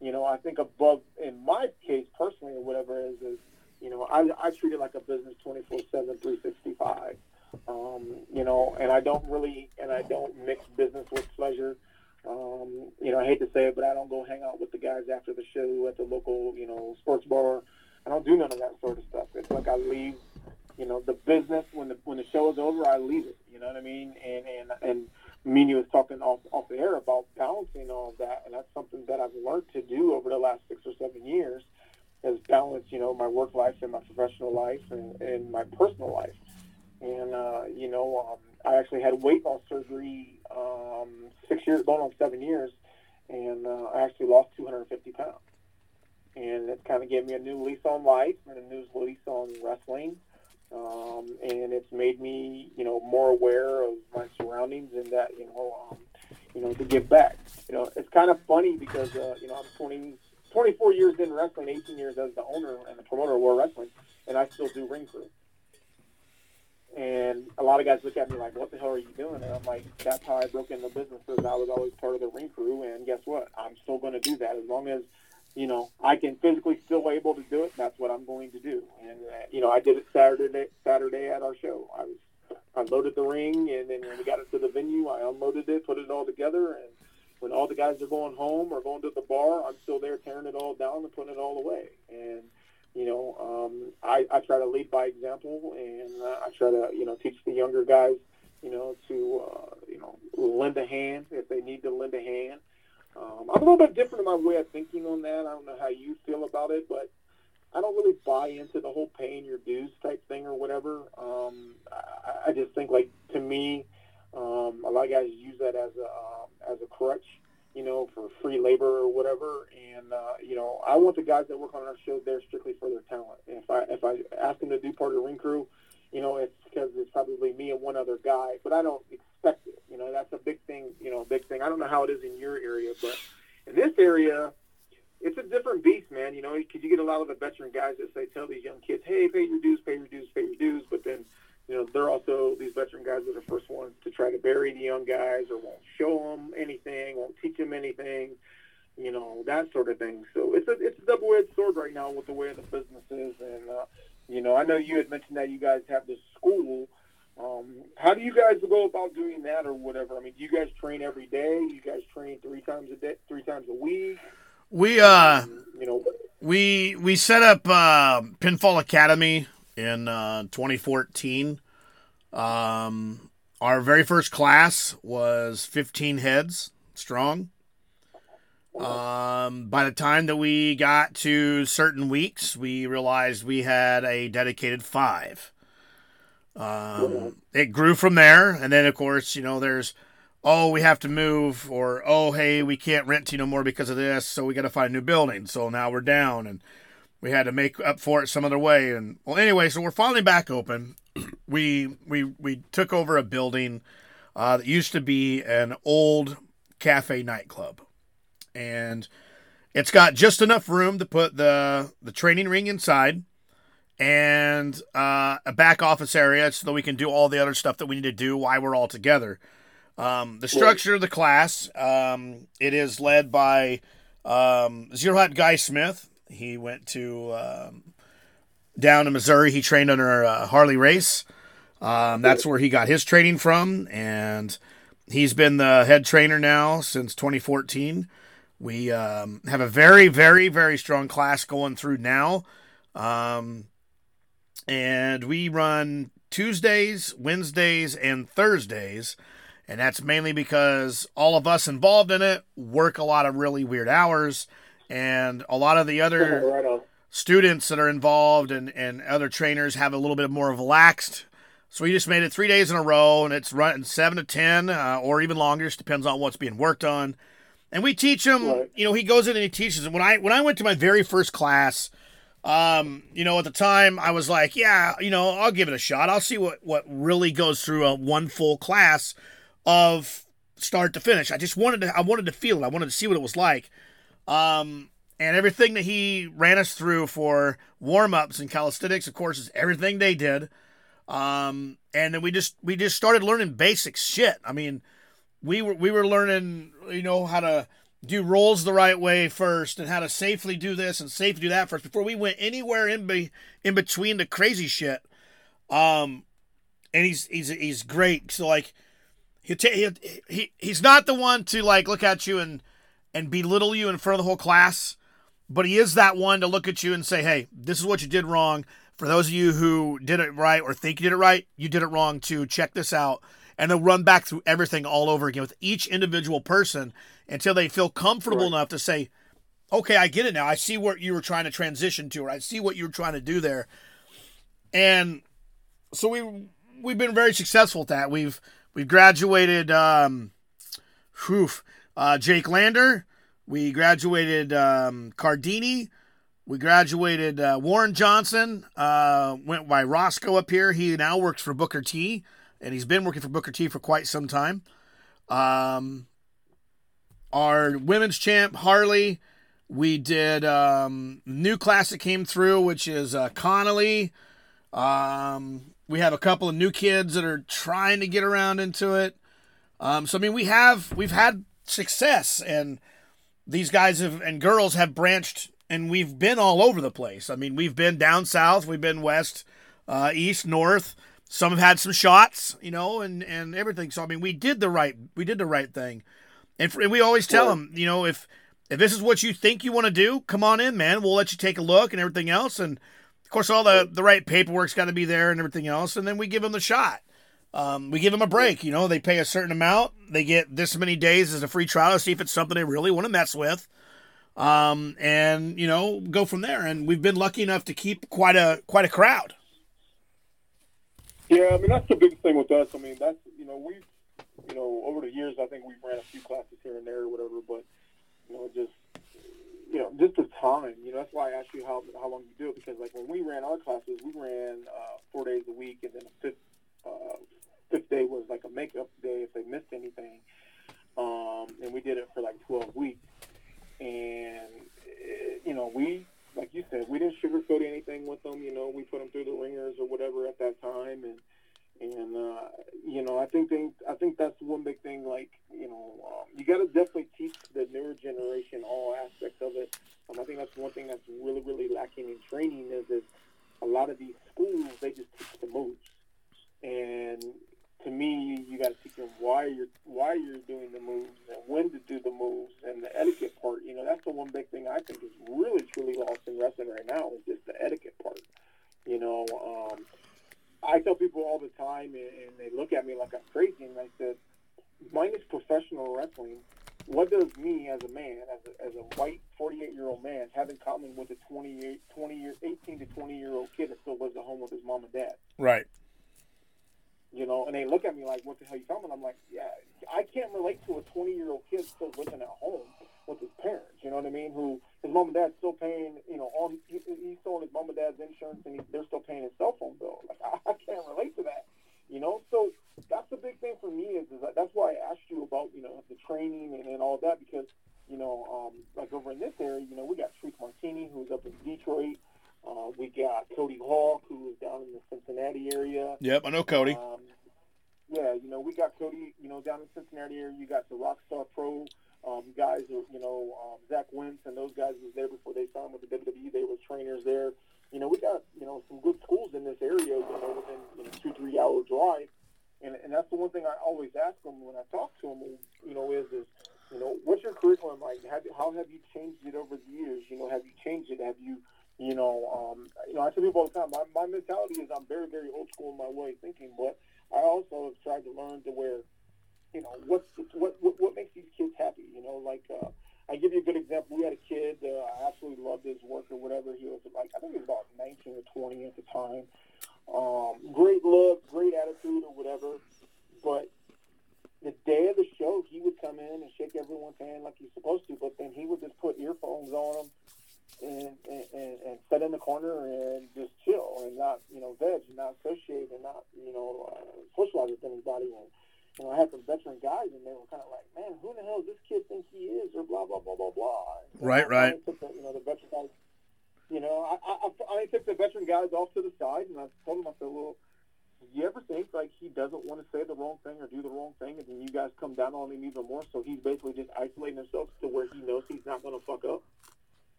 you know, I think above, in my case personally, or whatever is, is you know, I, I treat it like a business 24 7, 365. Um, you know, and I don't really, and I don't mix business with pleasure. Um, you know, I hate to say it, but I don't go hang out with the guys after the show at the local, you know, sports bar. I don't do none of that sort of stuff. It's like I leave, you know, the business when the when the show is over, I leave it. You know what I mean? And and and Meany was talking off, off the air about balancing all of that, and that's something that I've learned to do over the last six or seven years, is balance, you know, my work life and my professional life and, and my personal life. And, uh, you know, um, I actually had weight loss surgery um, six years, going on seven years, and uh, I actually lost 250 pounds. And it kind of gave me a new lease on life and a new lease on wrestling um, and it's made me, you know, more aware of my surroundings and that, you know, um, you know, to give back. You know, it's kind of funny because, uh, you know, I'm 20, 24 years in wrestling, 18 years as the owner and the promoter of War Wrestling, and I still do ring crew. And a lot of guys look at me like, "What the hell are you doing?" And I'm like, "That's how I broke into business. Because I was always part of the ring crew, and guess what? I'm still going to do that as long as you know, I can physically still able to do it. That's what I'm going to do. And uh, you know, I did it Saturday Saturday at our show. I was I loaded the ring, and then when we got it to the venue, I unloaded it, put it all together, and when all the guys are going home or going to the bar, I'm still there tearing it all down and putting it all away. And you know, um, I, I try to lead by example, and uh, I try to you know teach the younger guys, you know, to uh, you know lend a hand if they need to lend a hand um, I'm a little bit different in my way of thinking on that. I don't know how you feel about it, but I don't really buy into the whole paying your dues type thing or whatever. Um, I, I just think, like to me, um, a lot of guys use that as a um, as a crutch you know, for free labor or whatever. And uh, you know, I want the guys that work on our show there strictly for their talent. And if I if I ask them to do part of the ring crew, you know, it's because it's probably me and one other guy, but I don't expect it. You know, that's a big thing. You know, big thing. I don't know how it is in your area, but in this area, it's a different beast, man. You know, because you get a lot of the veteran guys that say, tell these young kids, hey, pay your dues, pay your dues, pay your dues, but then you know, they're also these veteran guys are the first ones to try to bury the young guys or won't show them anything, won't teach them anything, you know, that sort of thing. So it's a it's a double edged sword right now with the way the business is, and uh, you know, I know you had mentioned that you guys have this school. Um, how do you guys go about doing that or whatever? I mean, do you guys train every day? You guys train three times a day, three times a week? We uh, Um, you know, we we set up uh, Pinfall Academy in uh, 2014. Um, our very first class was 15 heads strong. Um, by the time that we got to certain weeks, we realized we had a dedicated five. Um, it grew from there, and then of course, you know, there's oh, we have to move, or oh, hey, we can't rent to you no more because of this, so we got to find a new building. So now we're down, and we had to make up for it some other way. And well, anyway, so we're finally back open. we we we took over a building uh, that used to be an old cafe nightclub, and it's got just enough room to put the the training ring inside and uh, a back office area so that we can do all the other stuff that we need to do while we're all together. Um, the structure of the class, um, it is led by um, Zero Hot Guy Smith. He went to um, down in Missouri. He trained under uh, Harley Race. Um, that's where he got his training from, and he's been the head trainer now since 2014. We um, have a very, very, very strong class going through now. Um, and we run Tuesdays, Wednesdays, and Thursdays. And that's mainly because all of us involved in it work a lot of really weird hours. And a lot of the other right students that are involved and, and other trainers have a little bit more relaxed. So we just made it three days in a row, and it's running seven to ten, uh, or even longer. Just depends on what's being worked on. And we teach him. Right. You know, he goes in and he teaches. When I when I went to my very first class, um, you know, at the time I was like, yeah, you know, I'll give it a shot. I'll see what what really goes through a one full class of start to finish. I just wanted to I wanted to feel it. I wanted to see what it was like. Um, and everything that he ran us through for warm ups and calisthenics, of course, is everything they did. Um, and then we just we just started learning basic shit. I mean, we were we were learning, you know, how to do rolls the right way first, and how to safely do this and safely do that first before we went anywhere in be in between the crazy shit. Um, and he's he's he's great. So like, he he he he's not the one to like look at you and and belittle you in front of the whole class, but he is that one to look at you and say, "Hey, this is what you did wrong." For those of you who did it right or think you did it right, you did it wrong too. Check this out. And they'll run back through everything all over again with each individual person until they feel comfortable Right. enough to say, okay, I get it now. I see what you were trying to transition to, or I see what you were trying to do there. And so we we've been very successful at that. We've we've graduated um whew, uh, Jake Lander, we graduated um, Cardini, we graduated uh, Warren Johnson, uh, went by Roscoe up here. He now works for Booker T, and he's been working for Booker T for quite some time. Um, our women's champ Harley, we did um, new class that came through, which is uh, Connolly. Um, we have a couple of new kids that are trying to get around into it. Um, so I mean, we have we've had success, and these guys have and girls have branched, and we've been all over the place. I mean, we've been down south, we've been west, uh, east, north. Some have had some shots, you know, and and everything. So I mean, we did the right we did the right thing, and, for, and we always tell them, you know, if if this is what you think you want to do, come on in, man. We'll let you take a look and everything else, and of course, all the the right paperwork's got to be there and everything else, and then we give them the shot. Um, we give them a break. You know, they pay a certain amount. They get this many days as a free trial to see if it's something they really want to mess with. Um, and you know, go from there. And we've been lucky enough to keep quite a quite a crowd. Yeah, I mean that's the biggest thing with us. I mean that's you know we you know, over the years, I think we've ran a few classes here and there or whatever, but you know, just you know, just the time. You know, that's why I asked you how how long you do it because like when we ran our classes, we ran uh, four days a week, and then a fifth uh, fifth day was like a makeup day if they missed anything, um, and we did it for like twelve weeks, and eh, you know, we like you said, we didn't sugarcoat anything with them. You know, we put them through the ringers or whatever at that time, and and uh, you know, I think they, I think that's one big thing. Like, you know, um, you got to definitely teach the newer generation all aspects of it. Um, I think that's one thing that's really, really lacking in training is is a lot of these schools they just teach the moves, and to me, you got to teach them why you're why you're doing the moves and when to do the moves and the etiquette part. You know, that's the one big thing I think is really truly lost in wrestling right now is just the etiquette part. You know, um, I tell people all the time, and, and they look at me like I'm crazy, and I said, minus professional wrestling, what does me as a man, as a, as a white 48 year old man, have in common with a 28, 20 year, 18 to 20 year old kid that still lives at home with his mom and dad? Right. You know, and they look at me like, "What the hell are you talking about?" I'm like, "Yeah, I can't relate to a 20 year old kid still living at home with his parents. You know what I mean? Who his mom and dad's still paying, you know, all he, he's still on his mom and dad's insurance, and he, they're still paying his cell phone bill. Like I, I can't relate to that. You know, so that's the big thing for me is, is that that's why I asked you about you know the training and, and all that because you know um, like over in this area, you know, we got Truth Martini who's up in Detroit. Uh, we got Cody Hawk, who is down in the Cincinnati area. Yep, I know Cody. Um, yeah, you know, we got Cody, you know, down in the Cincinnati area. You got the Rockstar Pro um, guys, you know, um, Zach Wentz and those guys was there before they signed with the WWE. They were trainers there. You know, we got, you know, some good schools in this area, you know, within you know, two, three hour drive. And, and that's the one thing I always ask them when I talk to them, you know, is, is you know, what's your curriculum like? Have, how have you changed it over the years? You know, have you changed it? Have you, you know, um, you know, I tell people all the time, my, my mentality is I'm very, very old school in my way of thinking, but I also have tried to learn to where, you know, what's what, what what makes these kids happy? You know, like uh,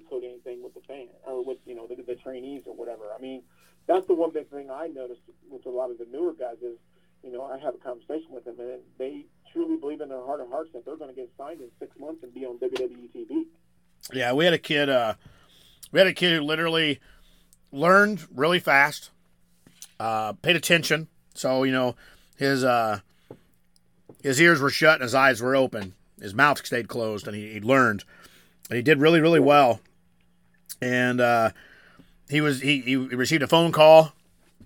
sugarcoat anything with the fan or with you know the, the trainees or whatever. I mean, that's the one big thing I noticed with a lot of the newer guys is, you know, I have a conversation with them and they truly believe in their heart of hearts that they're going to get signed in six months and be on WWE TV. Yeah, we had a kid. Uh, we had a kid who literally learned really fast, uh, paid attention. So you know, his uh, his ears were shut and his eyes were open. His mouth stayed closed, and he, he learned, he did really really well. And uh, he was he, he received a phone call,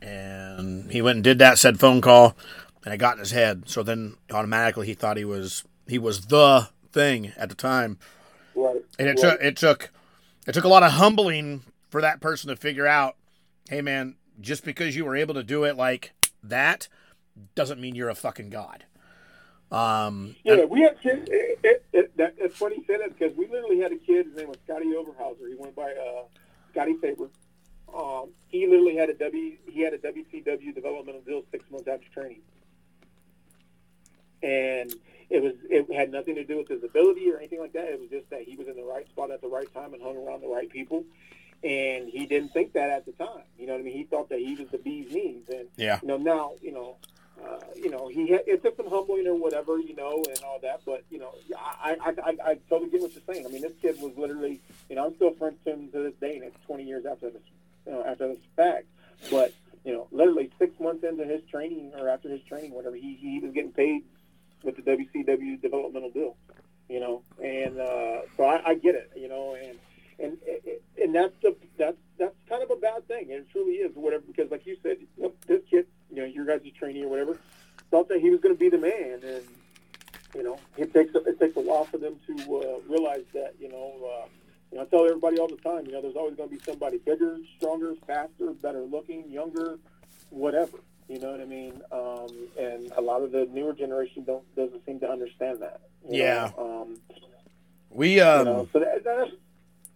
and he went and did that said phone call, and it got in his head. So then automatically he thought he was he was the thing at the time Right. and it right. took it took it took a lot of humbling for that person to figure out hey man just because you were able to do it like that doesn't mean you're a fucking god um Yeah, we had kids. It, it, it, that, it's funny you say that because we literally had a kid. His name was Scotty Overhauser. He went by uh, Scotty Faber. Um, he literally had a W. He had a WCW developmental deal six months after training, and it was it had nothing to do with his ability or anything like that. It was just that he was in the right spot at the right time and hung around the right people. And he didn't think that at the time. You know what I mean? He thought that he was the bee's knees. And yeah you know, now, you know, uh, you know, he it took some humbling or whatever, you know, and all that. But you know, I, I, I, I totally get what you're saying. I mean, this kid was literally, you know, I'm still friends with him to this day, and it's 20 years after this, you know, after this fact. But you know, literally six months into his training or after his training, whatever, he he was getting paid with the WCW developmental deal, you know, and uh, so I, I get it, you know, and and and that's the that's that's kind of a bad thing. and It truly is, whatever, because like you said, you this kid, you know, your guys' trainee or whatever, thought that he was going to be the man, and you know, it takes a, it takes a while for them to uh, realize that, you know. Uh, you know, I tell everybody all the time, you know, there's always going to be somebody bigger, stronger, faster, better looking, younger, whatever. You know what I mean? Um, and a lot of the newer generation don't doesn't seem to understand that. you Yeah. know? Um, we you um know, so that, that's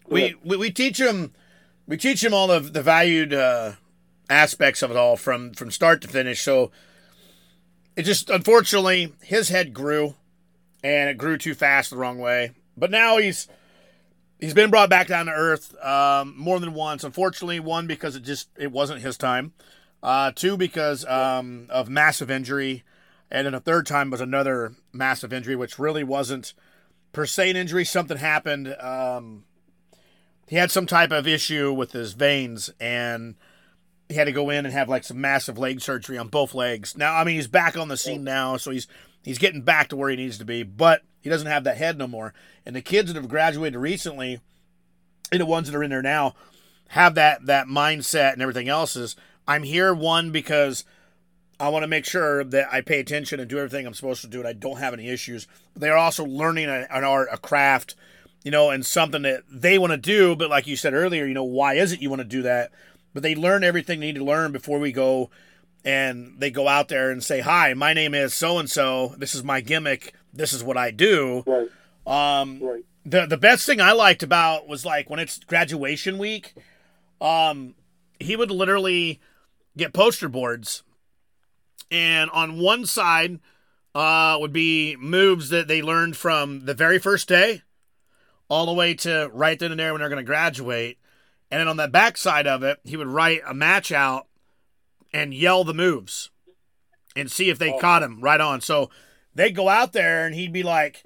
we, we we teach them we teach them all of the valued uh, aspects of it all from from start to finish. So it just unfortunately his head grew, and it grew too fast the wrong way. But now he's he's been brought back down to earth um, more than once. Unfortunately, one because it just it wasn't his time. Uh, two because um, of massive injury, and then a third time was another massive injury, which really wasn't per se an injury. Something happened. Um, he had some type of issue with his veins, and he had to go in and have like some massive leg surgery on both legs. Now, I mean, he's back on the scene now, so he's he's getting back to where he needs to be, but he doesn't have that head no more. And the kids that have graduated recently, and the ones that are in there now, have that that mindset and everything else. Is I'm here one because I want to make sure that I pay attention and do everything I'm supposed to do, and I don't have any issues. They are also learning an art, a craft, you know, and something that they want to do. But like you said earlier, you know, why is it you want to do that? But they learn everything they need to learn before we go, and they go out there and say, "Hi, my name is so and so. This is my gimmick. This is what I do." right, Um, right. the the best thing I liked about was like when it's graduation week, um, he would literally get poster boards, and on one side, uh, would be moves that they learned from the very first day, all the way to right then and there when they're going to graduate, and then on the back side of it, he would write a match out and yell the moves, and see if they Oh. caught him right on. So they'd go out there and he'd be like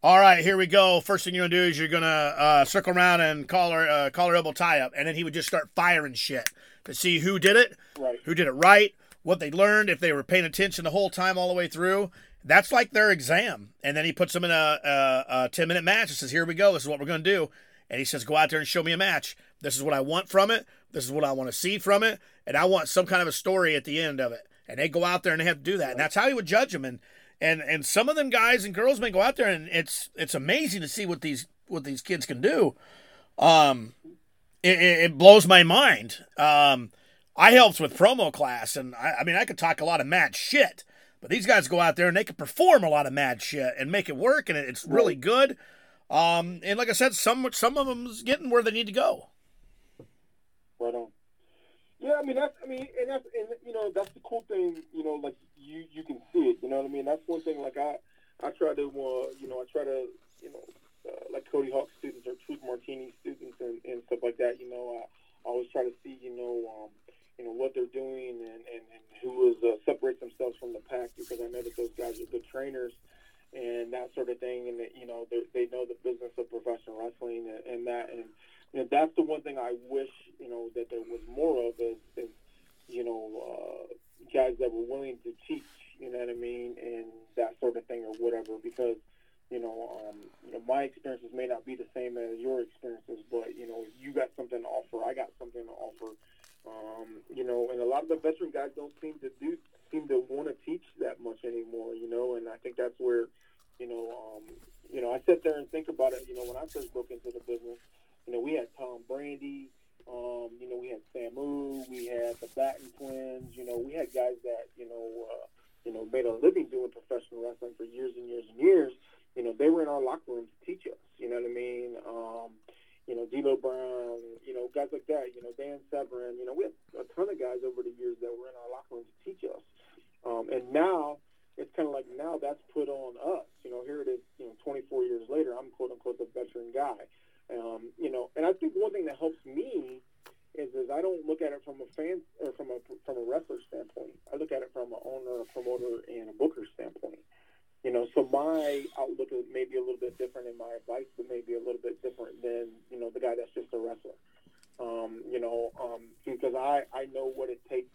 all right, here we go. First thing you're gonna do is you're gonna uh, circle around and collar uh, collar elbow tie up, and then he would just start firing shit to see who did it, Right. who did it right, what they learned, if they were paying attention the whole time all the way through. That's like their exam. And then he puts them in a, a, a 10 minute match and says, Here we go. This is what we're going to do. And he says, Go out there and show me a match. This is what I want from it. This is what I want to see from it. And I want some kind of a story at the end of it. And they go out there and they have to do that. And that's how he would judge them. And and and some of them guys and girls may go out there and it's it's amazing to see what these what these kids can do. Um, it, it blows my mind. Um, I helped with promo class, and I, I mean I could talk a lot of mad shit, but these guys go out there and they can perform a lot of mad shit and make it work, and it's really good. Um, and like I said, some some of them's getting where they need to go. Right on. Yeah, I mean that's I mean and that's and you know that's the cool thing you know like you you can see it you know what I mean that's one thing like I I try to uh, you know I try to you know uh, like Cody Hawk students or Truth Martini students and, and stuff like that you know I, I always try to see you know um, you know what they're doing and and, and who is uh, separates themselves from the pack because I know that those guys are good trainers and that sort of thing and that you know they know the business of professional wrestling and, and that and you know, that's the one thing I wish, you know, that there was more of is, is you know, uh, guys that were willing to teach, you know what I mean, and that sort of thing or whatever, because, you know, um, you know, my experiences may not be the same as your experiences, but, you know, you got something to offer, I got something to offer, um, you know, and a lot of the veteran guys don't seem to do, seem to want to teach that much anymore, you know, and I think that's where, you know, um, you know, I sit there and think about it, you know, when I first broke into the business, you know, we had Tom Brandi. Um, you know, we had Samu. We had the Batten twins. You know, we had guys that you know, uh, you know, made a living doing professional wrestling for years and years and years. You know, they were in our locker room to teach us. You know what I mean? Um, you know, D'Lo Brown. You know, guys like that. You know, Dan Severn. You know, we had a ton of guys over the years that were in our locker room to teach us. Um, and now it's kind of like now that's put on us. You know, here it is. You know, 24 years later, I'm quote unquote the veteran guy. Um, you know, and I think one thing that helps me is, is I don't look at it from a fan or from a from a wrestler standpoint. I look at it from an owner, a promoter, and a booker standpoint. You know, so my outlook is maybe a little bit different, and my advice but maybe a little bit different than you know the guy that's just a wrestler. Um, you know, um, because I I know what it takes.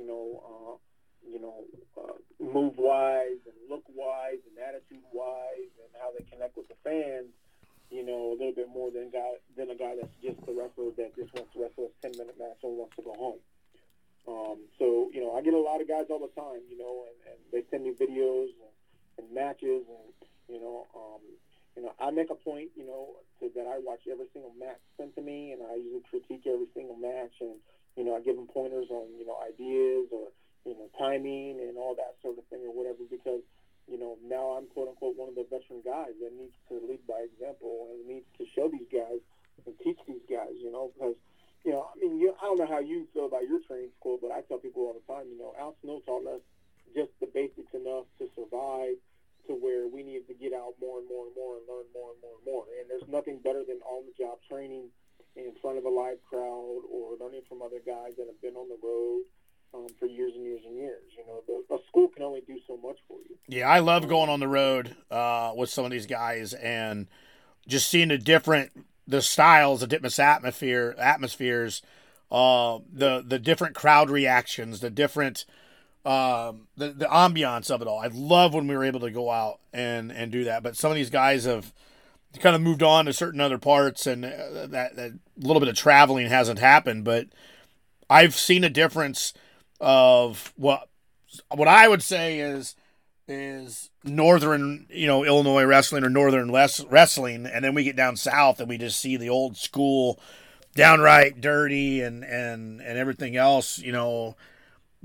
You know, uh, you know, uh, move wise and look wise and attitude wise, and how they connect with the fans you know, a little bit more than guy than a guy that's just a wrestler that just wants to wrestle a ten minute match and wants to go home. Um, so you know, I get a lot of guys all the time, you know, and, and they send me videos and, and matches, and you know, um, you know, I make a point, you know, to, that I watch every single match sent to me, and I usually critique every single match, and you know, I give them pointers on you know ideas or you know timing and all that sort of thing or whatever because you know, now I'm quote unquote one of the veteran guys that needs to lead by example and needs to show these guys and teach these guys, you know, because, you know, I mean, you, I don't know how you feel about your training school, but I tell people all the time, you know, Al Snow taught us just the basics enough to survive to where we need to get out more and more and more and learn more and more and more. And there's nothing better than on-the-job training in front of a live crowd or learning from other guys that have been on the road um, for years and years and years. You know, the, a school can only do so much for you. Yeah, I love going on the road uh, with some of these guys and just seeing the different the styles, the different atmosphere atmospheres, uh, the the different crowd reactions, the different um, the the ambiance of it all. I love when we were able to go out and and do that. But some of these guys have kind of moved on to certain other parts, and uh, that that little bit of traveling hasn't happened. But I've seen a difference of what what I would say is is northern, you know, Illinois wrestling or northern wrestling, and then we get down south and we just see the old school, downright dirty and and and everything else, you know,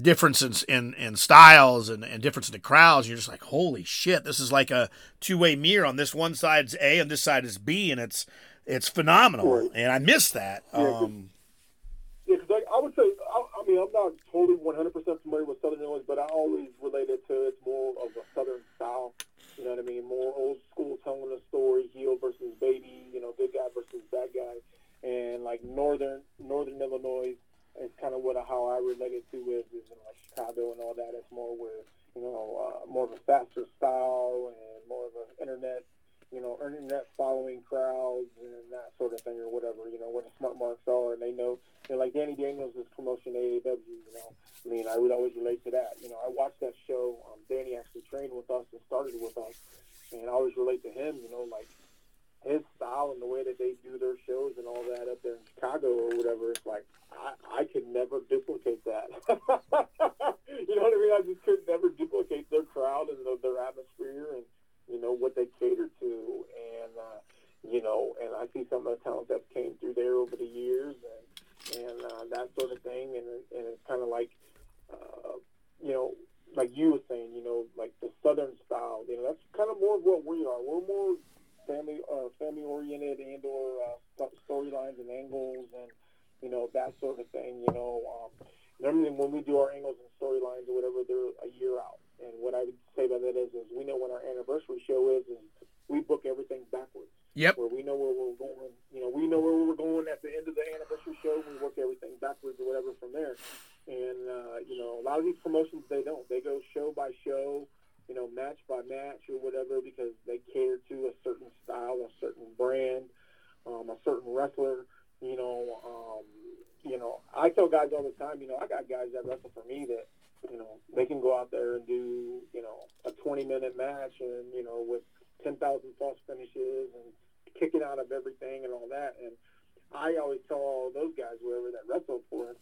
differences in in styles and and difference in the crowds. You're just like, holy shit, this is like a two way mirror. On this one side's A, and this side is B, and it's it's phenomenal, and I miss that. Um, yeah, because I, I would say I mean, I'm not totally 100% familiar with Southern Illinois, but I always relate it to it's more of a Southern style. You know what I mean? More old school telling a story, heel versus baby, you know, good guy versus bad guy. And like Northern Northern Illinois is kind of what how I related to is in like Chicago and all that. It's more with you know uh, more of a faster style and more of an internet you know, internet following crowds and that sort of thing or whatever, you know, where the smart marks are and they know, you know, like Danny Daniels is promotion AAW, you know, I mean, I would always relate to that. You know, I watched that show. Um, Danny actually trained with us and started with us, and I always relate to him. You know, like his style and the way that they do their shows and all that up there in Chicago or whatever. It's like I, I could never duplicate that. you know what I mean? I just could never duplicate their crowd and the, their atmosphere and you know what they cater to and uh, you know and I see some of the talent that came through there over the years and and uh, that sort of thing and and it's kind of like uh, you know like you were saying you know like the southern style you know that's kind of more of what we are we're more family uh, family oriented and or uh, storylines and angles and you know that sort of thing you know um, normally when we do our angles and storylines or whatever they're a year out and what I would say by that is, is we know when our anniversary show is, and we book everything backwards. Yep. Where we know where we're going. You know, we know where we're going at the end of the anniversary show. We work everything backwards or whatever from there. And uh, you know, a lot of these promotions they don't. They go show by show, you know, match by match or whatever because they cater to a certain style, a certain brand, um, a certain wrestler. You know, um, you know, I tell guys all the time. You know, I got guys that wrestle for me that you know, they can go out there and do, you know, a 20 minute match and, you know, with 10,000 false finishes and kicking out of everything and all that. And I always tell all those guys, whoever that wrestle for,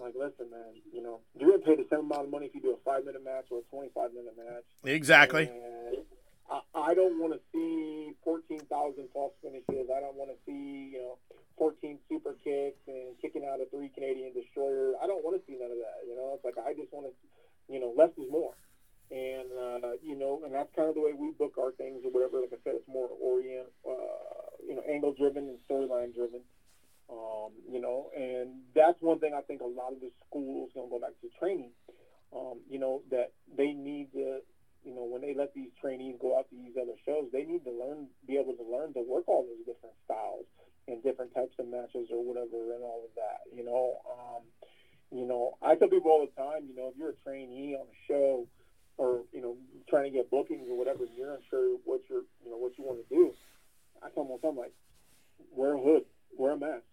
like, listen, man, you know, you're to pay the same amount of money if you do a five minute match or a 25 minute match. Exactly. And I, I don't want to see 14,000 false finishes. I don't want to see, you know, 14 super kicks and kicking out a three Canadian destroyer. I don't want to see none of that. You know, it's like I just want to, you know, less is more. And uh, you know, and that's kind of the way we book our things or whatever. Like I said, it's more orient, uh, you know, angle driven and storyline driven. Um, you know, and that's one thing I think a lot of the schools, to go back to training, um, you know, that they need to you know, when they let these trainees go out to these other shows, they need to learn, be able to learn to work all those different styles and different types of matches or whatever and all of that. You know, um, you know, I tell people all the time, you know, if you're a trainee on a show or you know trying to get bookings or whatever, you're unsure what you're, you know, what you want to do. I tell them all the time, like, wear a hood, wear a mask.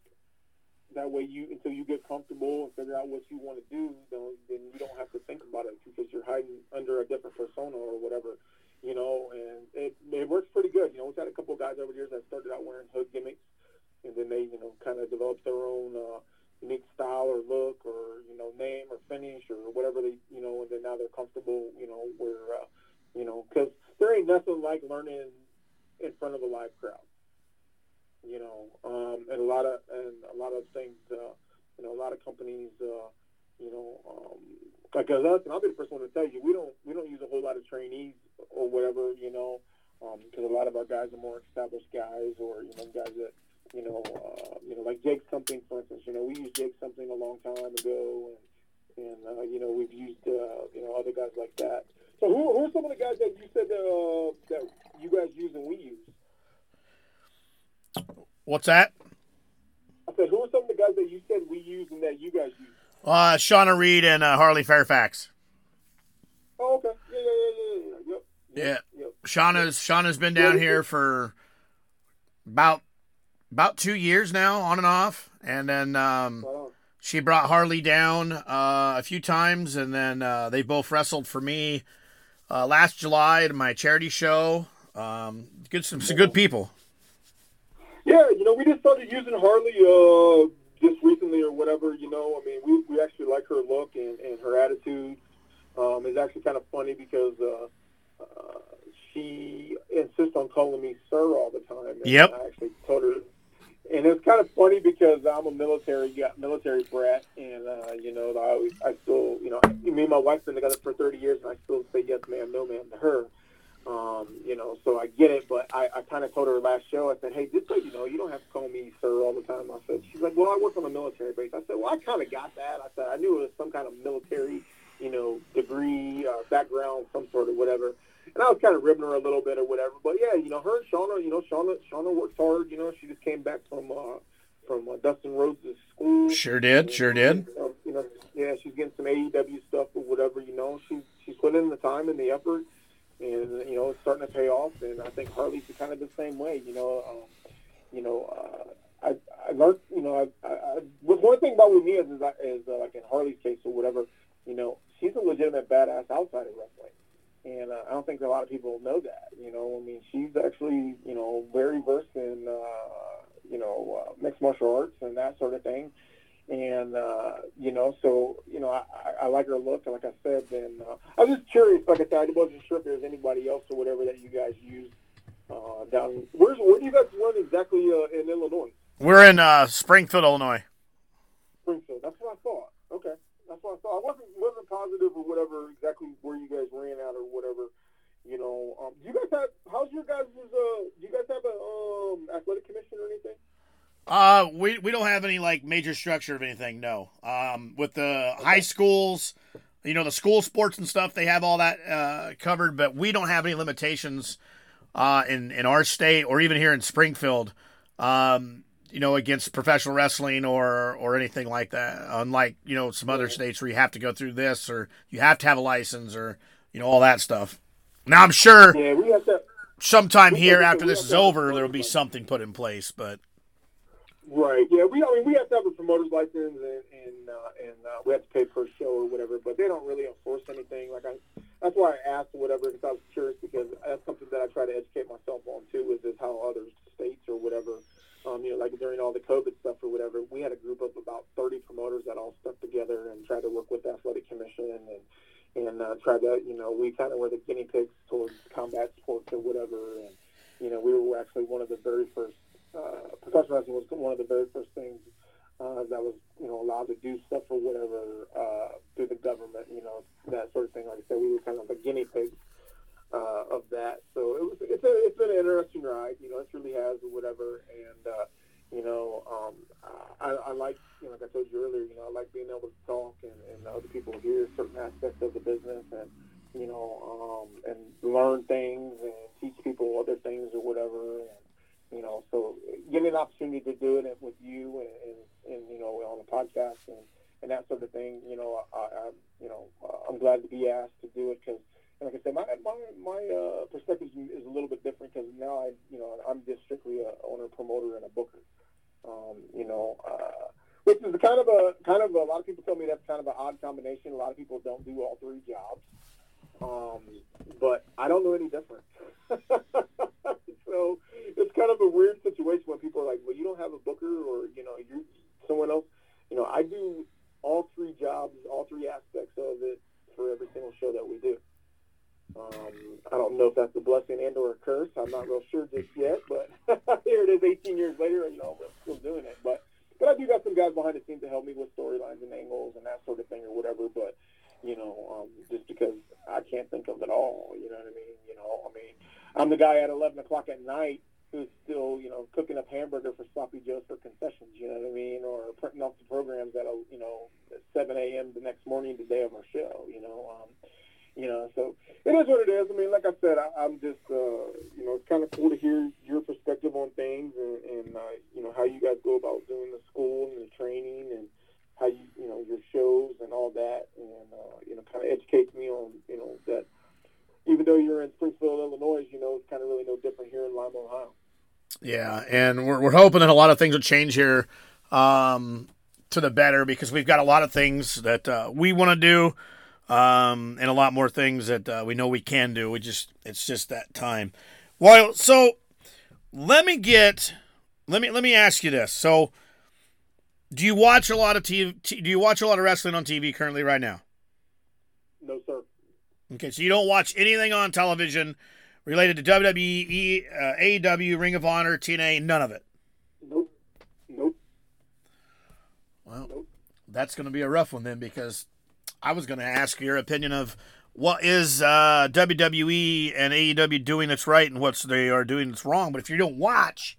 That way, you until you get comfortable and figure out what you want to do, then, then you don't have to think about it because you're hiding under a different persona or whatever, you know. And it, it works pretty good. You know, we've had a couple of guys over the years that started out wearing hood gimmicks, and then they, you know, kind of developed their own uh, unique style or look or you know name or finish or whatever they, you know, and then now they're comfortable, you know, where, uh, you know, because there ain't nothing like learning in front of a live crowd you know, um, and a lot of and a lot of things, uh, you know, a lot of companies, uh, you know, um, like us, and I'll be the first one to tell you, we don't we don't use a whole lot of trainees or whatever, you know, because um, a lot of our guys are more established guys, or you know, guys that you know, uh, you know, like Jake something, for instance, you know, we used Jake something a long time ago, and and uh, you know, we've used uh, you know other guys like that. So who, who are some of the guys that you said uh, that you guys use and we use? What's that? I said, who are some of the guys that you said we use and that you guys use? Uh, Shauna Reed and uh, Harley Fairfax. Oh, okay. Yeah, yeah, yeah, yeah, Yep. Yeah. Yep. Shauna's Shauna's been down here for about about two years now, on and off, and then um, Wow. she brought Harley down uh, a few times, and then uh, they both wrestled for me uh, last July at my charity show. Um, good, some, some good people. Yeah, you know, we just started using Harley uh, just recently or whatever. You know, I mean, we, we actually like her look and, and her attitude. Um, it's actually kind of funny because uh, uh, she insists on calling me sir all the time. And Yep. I actually told her, and it's kind of funny because I'm a military yeah, military brat, and uh, you know, I always, I still, you know, me and my wife's been together for 30 years, and I still say yes, ma'am, no, ma'am to her. Um, you know, so I get it, but I, I kind of told her last show, I said, hey, just so you know, you don't have to call me sir all the time. I said, she's like, well, I work on a military base. I said, well, I kind of got that. I said, I knew it was some kind of military, you know, degree, uh, background, some sort of whatever. And I was kind of ribbing her a little bit or whatever. But yeah, you know, her and Shauna, you know, Shauna, Shauna works hard. You know, she just came back from uh, from uh, Dustin Rhodes' school. Sure did, sure did. You know, yeah, she's getting some AEW stuff or whatever. You know, she she's put in the time and the effort, and you know, it's starting to pay off. And I think Harley's kind of the same way. You know, um, you know, uh, I I learned. You know, I, I, I one thing about is is, I, is uh, like in Harley's case or whatever you know, she's a legitimate badass outside of wrestling. And uh, I don't think a lot of people know that. You know, I mean, she's actually, you know, very versed in, uh, you know, uh, mixed martial arts and that sort of thing. And, uh, you know, so, you know, I, I like her look. And like I said, and uh, I was just curious, like I said, I wasn't sure if there's anybody else or whatever that you guys use uh, down. Where's, where do you guys run exactly uh, in Illinois? We're in uh, Springfield, Illinois. Springfield. That's what I thought. Okay, that's what I thought. I wasn't wasn't positive or whatever exactly where you guys ran out or whatever. You know, um, do you guys have how's your guys' uh? Do you guys have a um athletic commission or anything? Uh, we we don't have any like major structure of anything. No. Um, with the high schools, you know, the school sports and stuff, they have all that uh, covered. But we don't have any limitations uh, in in our state or even here in Springfield. Um, you know, against professional wrestling or or anything like that. Unlike you know some other states where you have to go through this or you have to have a license or you know all that stuff. Now I'm sure Yeah, we have to. sometime here we- after this is to have a over, there'll be something put in place. But Right. Yeah. We. I mean, we have to have a promoter's license, and and uh, and uh, we have to pay per show or whatever. But they don't really enforce anything. Like I, that's why I asked or whatever because I was curious because that's something that I try to educate myself on too. Is is how other states or whatever. Um, you know, like during all the COVID stuff or whatever, we had a group of about 30 promoters that all stuck together and tried to work with the athletic commission and and uh, tried to, you know, we kind of were the guinea pigs towards combat sports or whatever. And you know, we were actually one of the very first uh, professional wrestling was one of the very first things uh, that was you know allowed to do stuff or whatever uh, through the government, you know that sort of thing. Like I said, we were kind of the guinea pigs uh, of that. So it was it's a, it's been an interesting ride, you know, it really has or whatever. And uh, you know, um, I, I like you know, like I told you earlier, you know, I like being able to talk and, and other people hear certain aspects of the business and you know, um, and learn things and teach people other things or whatever. And, you know, so getting an opportunity to do it with you and, and, and you know, on the podcast and, and that sort of thing, you know, I, I you know, I'm glad to be asked to do it because, like I said, my my my uh, perspective is a little bit different because now I, you know, I'm just strictly a owner, promoter, and a booker. Um, you know, uh, which is kind of a kind of a, a lot of people tell me that's kind of an odd combination. A lot of people don't do all three jobs. Um, but I don't know any different. so it's kind of a weird situation when people are like, "Well, you don't have a booker, or you know, you someone else." You know, I do all three jobs, all three aspects of it for every single show that we do. Um, I don't know if that's a blessing and or a curse. I'm not real sure just yet, but here it is, 18 years later, and you know, we're still doing it. But but I do got some guys behind the scenes to help me with storylines and angles and that sort of thing or whatever. But you know, um, just because I can't think of it all, you know what I mean? You know, I mean, I'm the guy at 11 o'clock at night who's still, you know, cooking up hamburger for Sloppy Joe's for concessions, you know what I mean? Or printing off the programs at, you know, 7 a.m. the next morning, the day of our show, you know. Um, you know, so it is what it is. I mean, like I said, I, I'm just, uh, you know, it's kind of cool to hear your perspective on things and, and uh, you know, how you guys go about doing the school and the training and how you, you know, your shows and all that. And, uh, you know, kind of educates me on, you know, that even though you're in Springfield, Illinois, you know, it's kind of really no different here in Lima, Ohio. Yeah, and we're we're hoping that a lot of things will change here um, to the better because we've got a lot of things that uh, we want to do, um, and a lot more things that uh, we know we can do. We just it's just that time. Well, so let me get let me let me ask you this. So, do you watch a lot of TV? Do you watch a lot of wrestling on TV currently right now? No, sir. Okay, so you don't watch anything on television related to WWE, uh, AEW, Ring of Honor, TNA, none of it. Nope. Nope. Well, that's going to be a rough one then because I was going to ask your opinion of what is uh, WWE and AEW doing that's right and what they are doing that's wrong. But if you don't watch,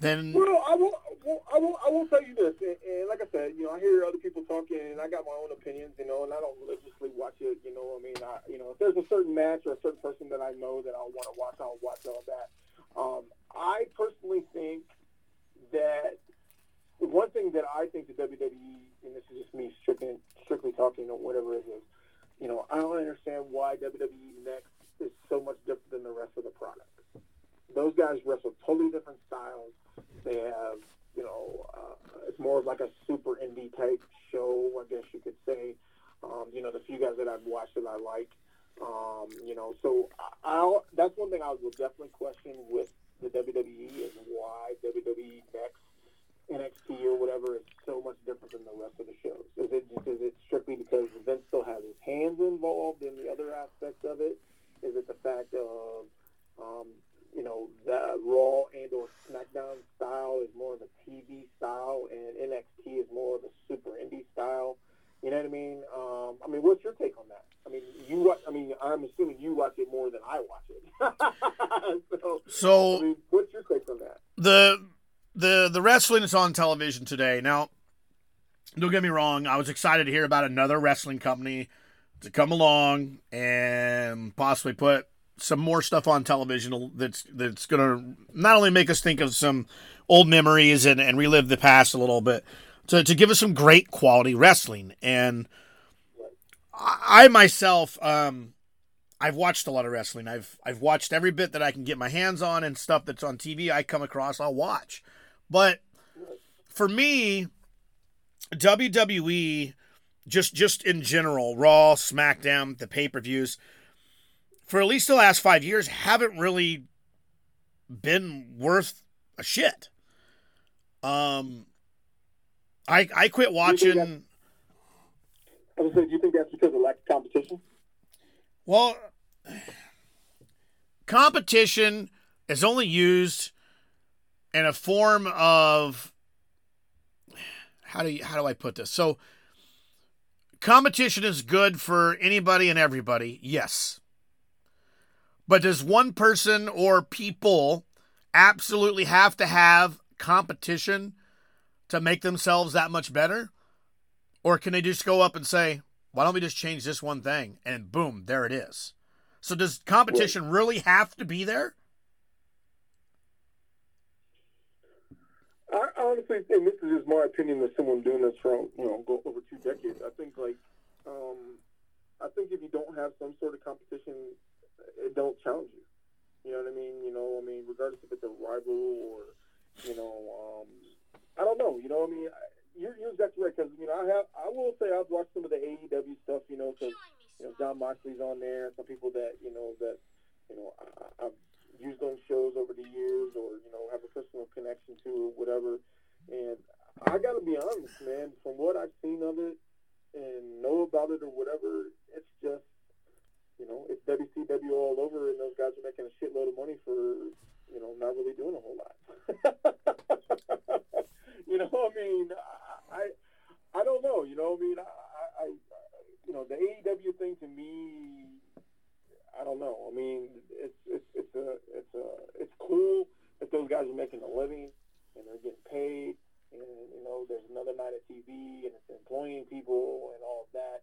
then Well, I will. well, I will. I will tell you this, and, and like I said, you know, I hear other people talking, and I got my own opinions, you know, and I don't religiously watch it. You know, I mean, I, you know, if there's a certain match or a certain person that I know that I want to watch, I'll watch all that. Um, I personally think that one thing that I think the WWE, and this is just me strictly, strictly talking or whatever it is, you know, I don't understand why WWE Next is so much different than the rest of the product. Those guys wrestle totally different styles. They have, you know, uh, it's more of like a super indie type show, I guess you could say. Um, you know, the few guys that I've watched that I like. Um, you know, so I'll, that's one thing I will definitely question with the WWE is why WWE next NXT or whatever is so much different than the rest of the shows. Is it just, is it strictly because Vince still has his hands involved in the other aspects of it? Is it the fact of um, you know the Raw and or SmackDown style is more of a TV style, and NXT is more of a super indie style? You know what I mean? Um, I mean, what's your take on that? I mean, you. watch- I mean, I'm assuming you watch it more than I watch it. so, So I mean, what's your take on that? the the the wrestling is on television today. Now, don't get me wrong. I was excited to hear about another wrestling company to come along and possibly put some more stuff on television that's that's going to not only make us think of some old memories and, and relive the past a little bit, to, to give us some great quality wrestling. And I, I myself, um, I've watched a lot of wrestling. I've I've watched every bit that I can get my hands on and stuff that's on TV. I come across, I'll watch. But for me, WWE, just just in general, Raw, SmackDown, the pay per views, for at least the last five years, haven't really been worth a shit. Um, I I quit watching. I was saying, do you think that's because of lack of competition? Well, competition is only used in a form of how do you, how do I put this? So competition is good for anybody and everybody. Yes. But does one person or people absolutely have to have competition to make themselves that much better? Or can they just go up and say, why don't we just change this one thing? And boom, there it is. So does competition really have to be there? I honestly think this is just my opinion as someone doing this for you know go over two decades. I think like um, I think if you don't have some sort of competition, it don't challenge you. You know what I mean? You know, I mean, regardless if it's a rival or you know, um, I don't know. You know, what I mean, I- you're, you're exactly right because you know I have I will say I've watched some of the AEW stuff. You know, because you know Jon Moxley's on there. Some people that you know that you know I, I've used on shows over the years, or you know have a personal connection to, or whatever. And I got to be honest, man. From what I've seen of it and know about it, or whatever, it's just you know it's WCW all over, and those guys are making a shitload of money for you know not really doing a whole lot. you know, I mean, I I don't know. You know, I mean, I, I, I you know the AEW thing to me, I don't know. I mean, it's it's it's a it's a it's cool that those guys are making a living and they're getting paid, and you know, there's another night of TV and it's employing people and all of that.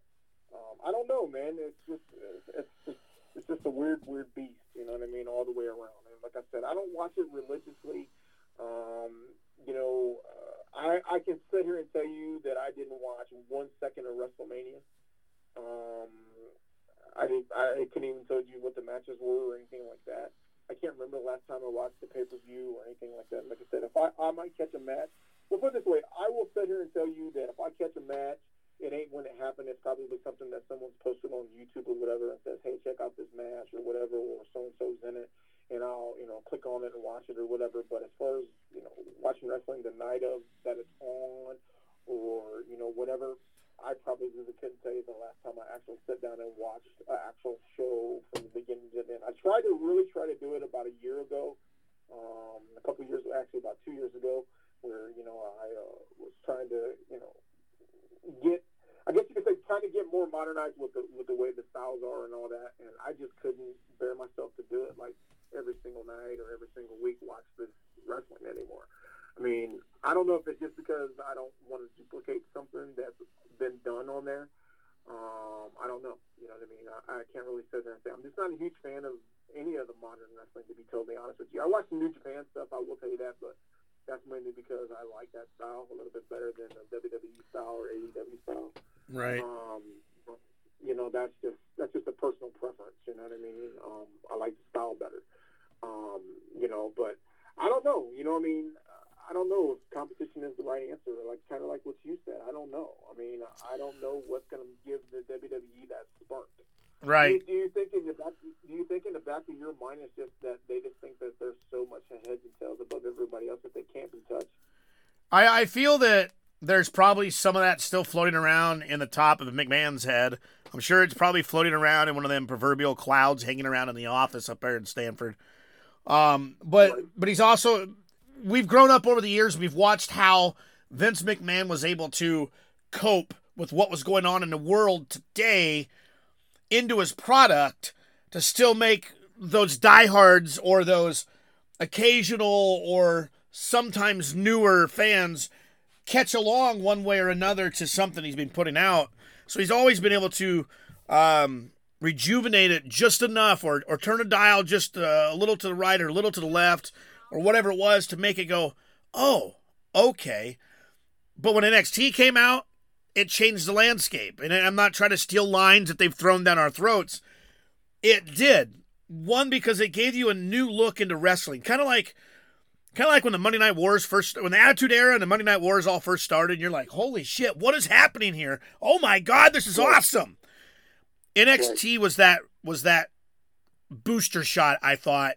Um, I don't know, man. It's just it's just it's just a weird weird beast. You know what I mean? All the way around. And like I said, I don't watch it religiously. Um, you know, uh, I I can sit here and tell you that I didn't watch one second of WrestleMania. Um, I didn't. I couldn't even tell you what the matches were or anything like that. I can't remember the last time I watched the pay per view or anything like that. Like I said, if I I might catch a match. Well, put it this way, I will sit here and tell you that if I catch a match, it ain't when it happened. It's probably something that someone's posted on YouTube or whatever and says, "Hey, check out this match" or whatever, or so and so's in it, and I'll you know click on it and watch it or whatever. But as far as you know, watching wrestling the night of that it's on, or you know whatever, I probably really couldn't tell you the last time I actually sat down and watched an actual show from the beginning to the end. I tried to really try to do it about a year ago, um, a couple years, actually about two years ago, where you know I uh, was trying to you know get, I guess you could say, trying to get more modernized with the with the way the styles are and all that, and I just couldn't bear myself to do it like every single night or every single week watch this wrestling anymore. I mean, I don't know if it's just because I don't want to duplicate something that's been done on there. Um, I don't know. You know what I mean? I, I can't really sit there and say I'm just not a huge fan of any of the modern wrestling. To be totally honest with you, I watch the New Japan stuff. I will tell you that, but that's mainly because I like that style a little bit better than the WWE style or AEW style. Right. Um, you know, that's just that's just a personal preference. You know what I mean? Um, I like the style better. Um, you know, but I don't know. You know, what I mean, I don't know if competition is the right answer. Like kind of like what you said. I don't know. I mean, I don't know what's going to give the WWE that spark. Right. Do you, do you think in the back? Do you think in the back of your mind it's just that they just think that they're so much ahead and tails above everybody else that they can't be touched? I, I feel that there's probably some of that still floating around in the top of McMahon's head. I'm sure it's probably floating around in one of them proverbial clouds hanging around in the office up there in Stamford. Um, but but he's also we've grown up over the years. We've watched how Vince McMahon was able to cope with what was going on in the world today into his product to still make those diehards or those occasional or sometimes newer fans catch along one way or another to something he's been putting out. So he's always been able to um, rejuvenate it just enough or, or turn a dial just a little to the right or a little to the left or whatever it was to make it go, oh, okay. But when NXT came out, it changed the landscape. And I'm not trying to steal lines that they've thrown down our throats. It did. One, because it gave you a new look into wrestling. Kind of like kind of like when the Monday Night Wars first when the Attitude Era and the Monday Night Wars all first started, and you're like, holy shit, what is happening here? Oh my god, this is awesome. NXT was that was that booster shot, I thought,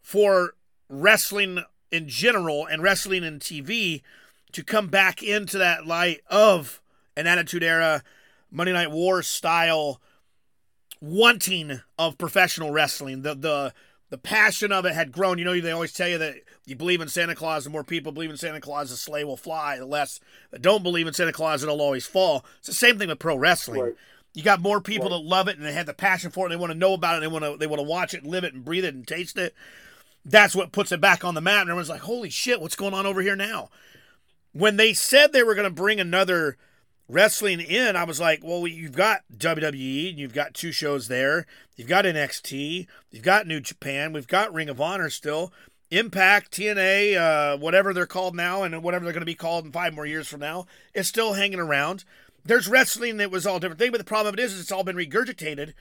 for wrestling in general and wrestling in TV to come back into that light of an Attitude Era, Monday Night War style wanting of professional wrestling. The the the passion of it had grown. You know, they always tell you that you believe in Santa Claus, the more people believe in Santa Claus, the sleigh will fly. The less that don't believe in Santa Claus, it'll always fall. It's the same thing with pro wrestling. Right. You got more people Right. that love it and they have the passion for it. And they want to know about it. And they want to they want to watch it, live it, and breathe it, and taste it. That's what puts it back on the map. And everyone's like, "Holy shit, what's going on over here now?" When they said they were going to bring another wrestling in, I was like, well, you've got WWE, and you've got two shows there. You've got NXT, you've got New Japan, we've got Ring of Honor still, Impact, TNA, uh, whatever they're called now, and whatever they're going to be called in five more years from now, is still hanging around. There's wrestling that was all different thing, but the problem of it is, is it's all been regurgitated,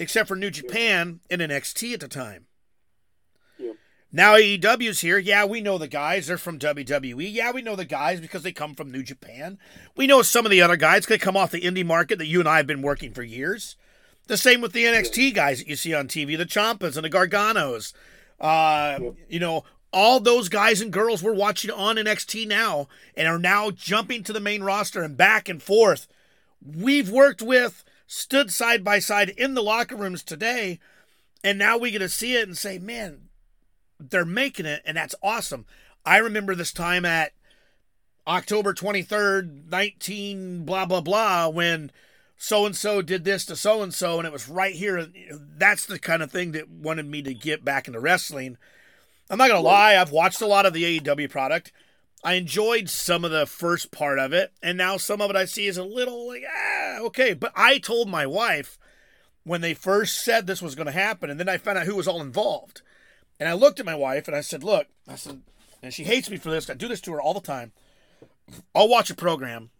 except for New Japan and NXT at the time. Now AEW's here. Yeah, we know the guys. They're from WWE. Yeah, we know the guys because they come from New Japan. We know some of the other guys they come off the indie market that you and I have been working for years. The same with the NXT guys that you see on TV, the Ciampas and the Garganos. Uh, You know, all those guys and girls we're watching on NXT now and are now jumping to the main roster and back and forth. We've worked with, stood side by side in the locker rooms today, and now we get to see it and say, man, they're making it, and that's awesome. I remember this time at October 23rd, 19, blah, blah, blah, when so and so did this to so and so, and it was right here. That's the kind of thing that wanted me to get back into wrestling. I'm not going to lie, I've watched a lot of the AEW product. I enjoyed some of the first part of it, and now some of it I see is a little like, ah, okay. But I told my wife when they first said this was going to happen, and then I found out who was all involved. And I looked at my wife and I said, Look, I said, and she hates me for this. I do this to her all the time. I'll watch a program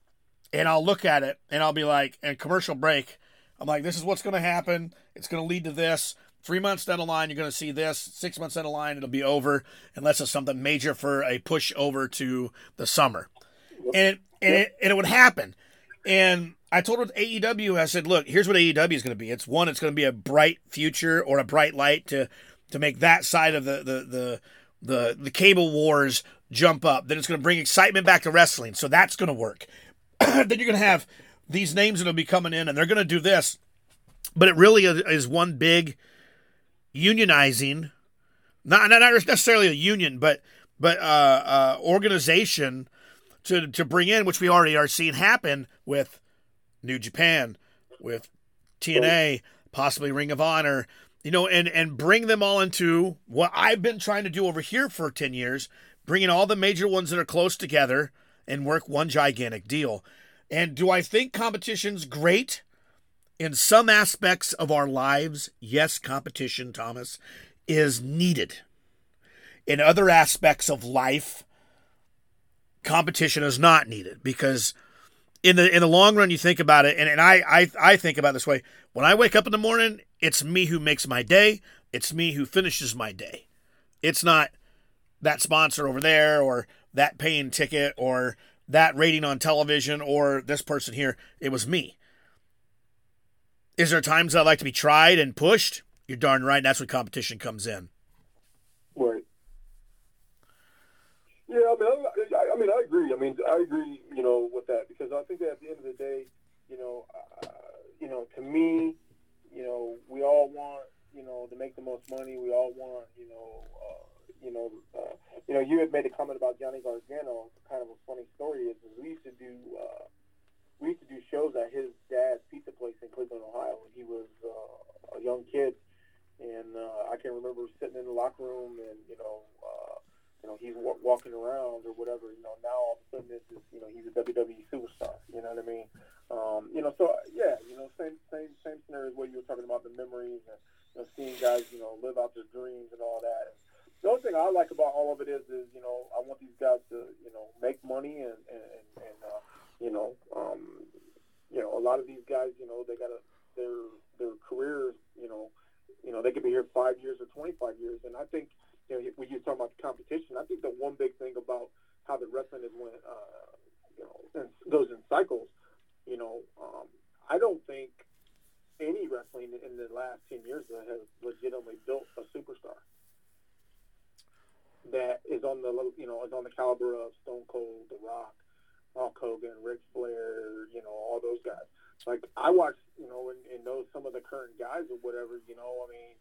and I'll look at it and I'll be like, and commercial break, I'm like, this is what's going to happen. It's going to lead to this. Three months down the line, you're going to see this. Six months down the line, it'll be over unless it's something major for a push over to the summer. And it, and it, and it would happen. And I told her with AEW, I said, look, here's what AEW is going to be. It's one, it's going to be a bright future or a bright light to to make that side of the the the the, the cable wars jump up. Then it's going to bring excitement back to wrestling. So that's going to work. then you're going to have these names that will be coming in and they're going to do this. But it really is, one big unionizing, not, not necessarily a union, but but uh, uh, organization to to bring in, which we already are seeing happen with New Japan, with TNA, possibly Ring of Honor, you know, and and bring them all into what I've been trying to do over here for ten years, bringing all the major ones that are close together and work one gigantic deal. And do I think competition's great? In some aspects of our lives, yes, competition, Thomas, is needed. In other aspects of life, competition is not needed because in the in the long run you think about it and, and I, I I think about it this way. When I wake up in the morning, it's me who makes my day. It's me who finishes my day. It's not that sponsor over there or that paying ticket or that rating on television or this person here. It was me. Is there times I like to be tried and pushed? You're darn right. and That's when competition comes in. Right. Yeah, I mean, I, I, mean, I agree. I mean, I agree. You know, with that because I think that at the end of the day, you know, uh, you know, to me, you know, we all want, you know, to make the most money. We all want, you know, uh, you know, uh, you know, you had made a comment about Johnny Gargano. Kind of a funny story is, we used to do, uh, we used to do shows at his dad's pizza place in Cleveland, Ohio, when he was uh, a young kid, and uh, I can remember sitting in the locker room and you know. Uh, you know, he's w- walking around or whatever. You know, now all of a sudden this is, you know, he's a WWE superstar. You know what I mean? Um, you know, so yeah, you know, same same same scenario as what you were talking about the memories and you know, seeing guys, you know, live out their dreams and all that. And the only thing I like about all of it is, is you know, I want these guys to, you know, make money and and and uh, you know, um, you know, a lot of these guys, you know, they got to their their careers, you know, you know, they could be here five years or twenty five years, and I think you know, when you're talking about competition, I think the one big thing about how the wrestling is went, uh, you know, goes in cycles. You know, um, I don't think any wrestling in the last ten years that has legitimately built a superstar that is on the you know is on the caliber of Stone Cold, The Rock, Hulk Hogan, Ric Flair, you know, all those guys. Like I watch, you know, and, and know some of the current guys or whatever. You know, I mean,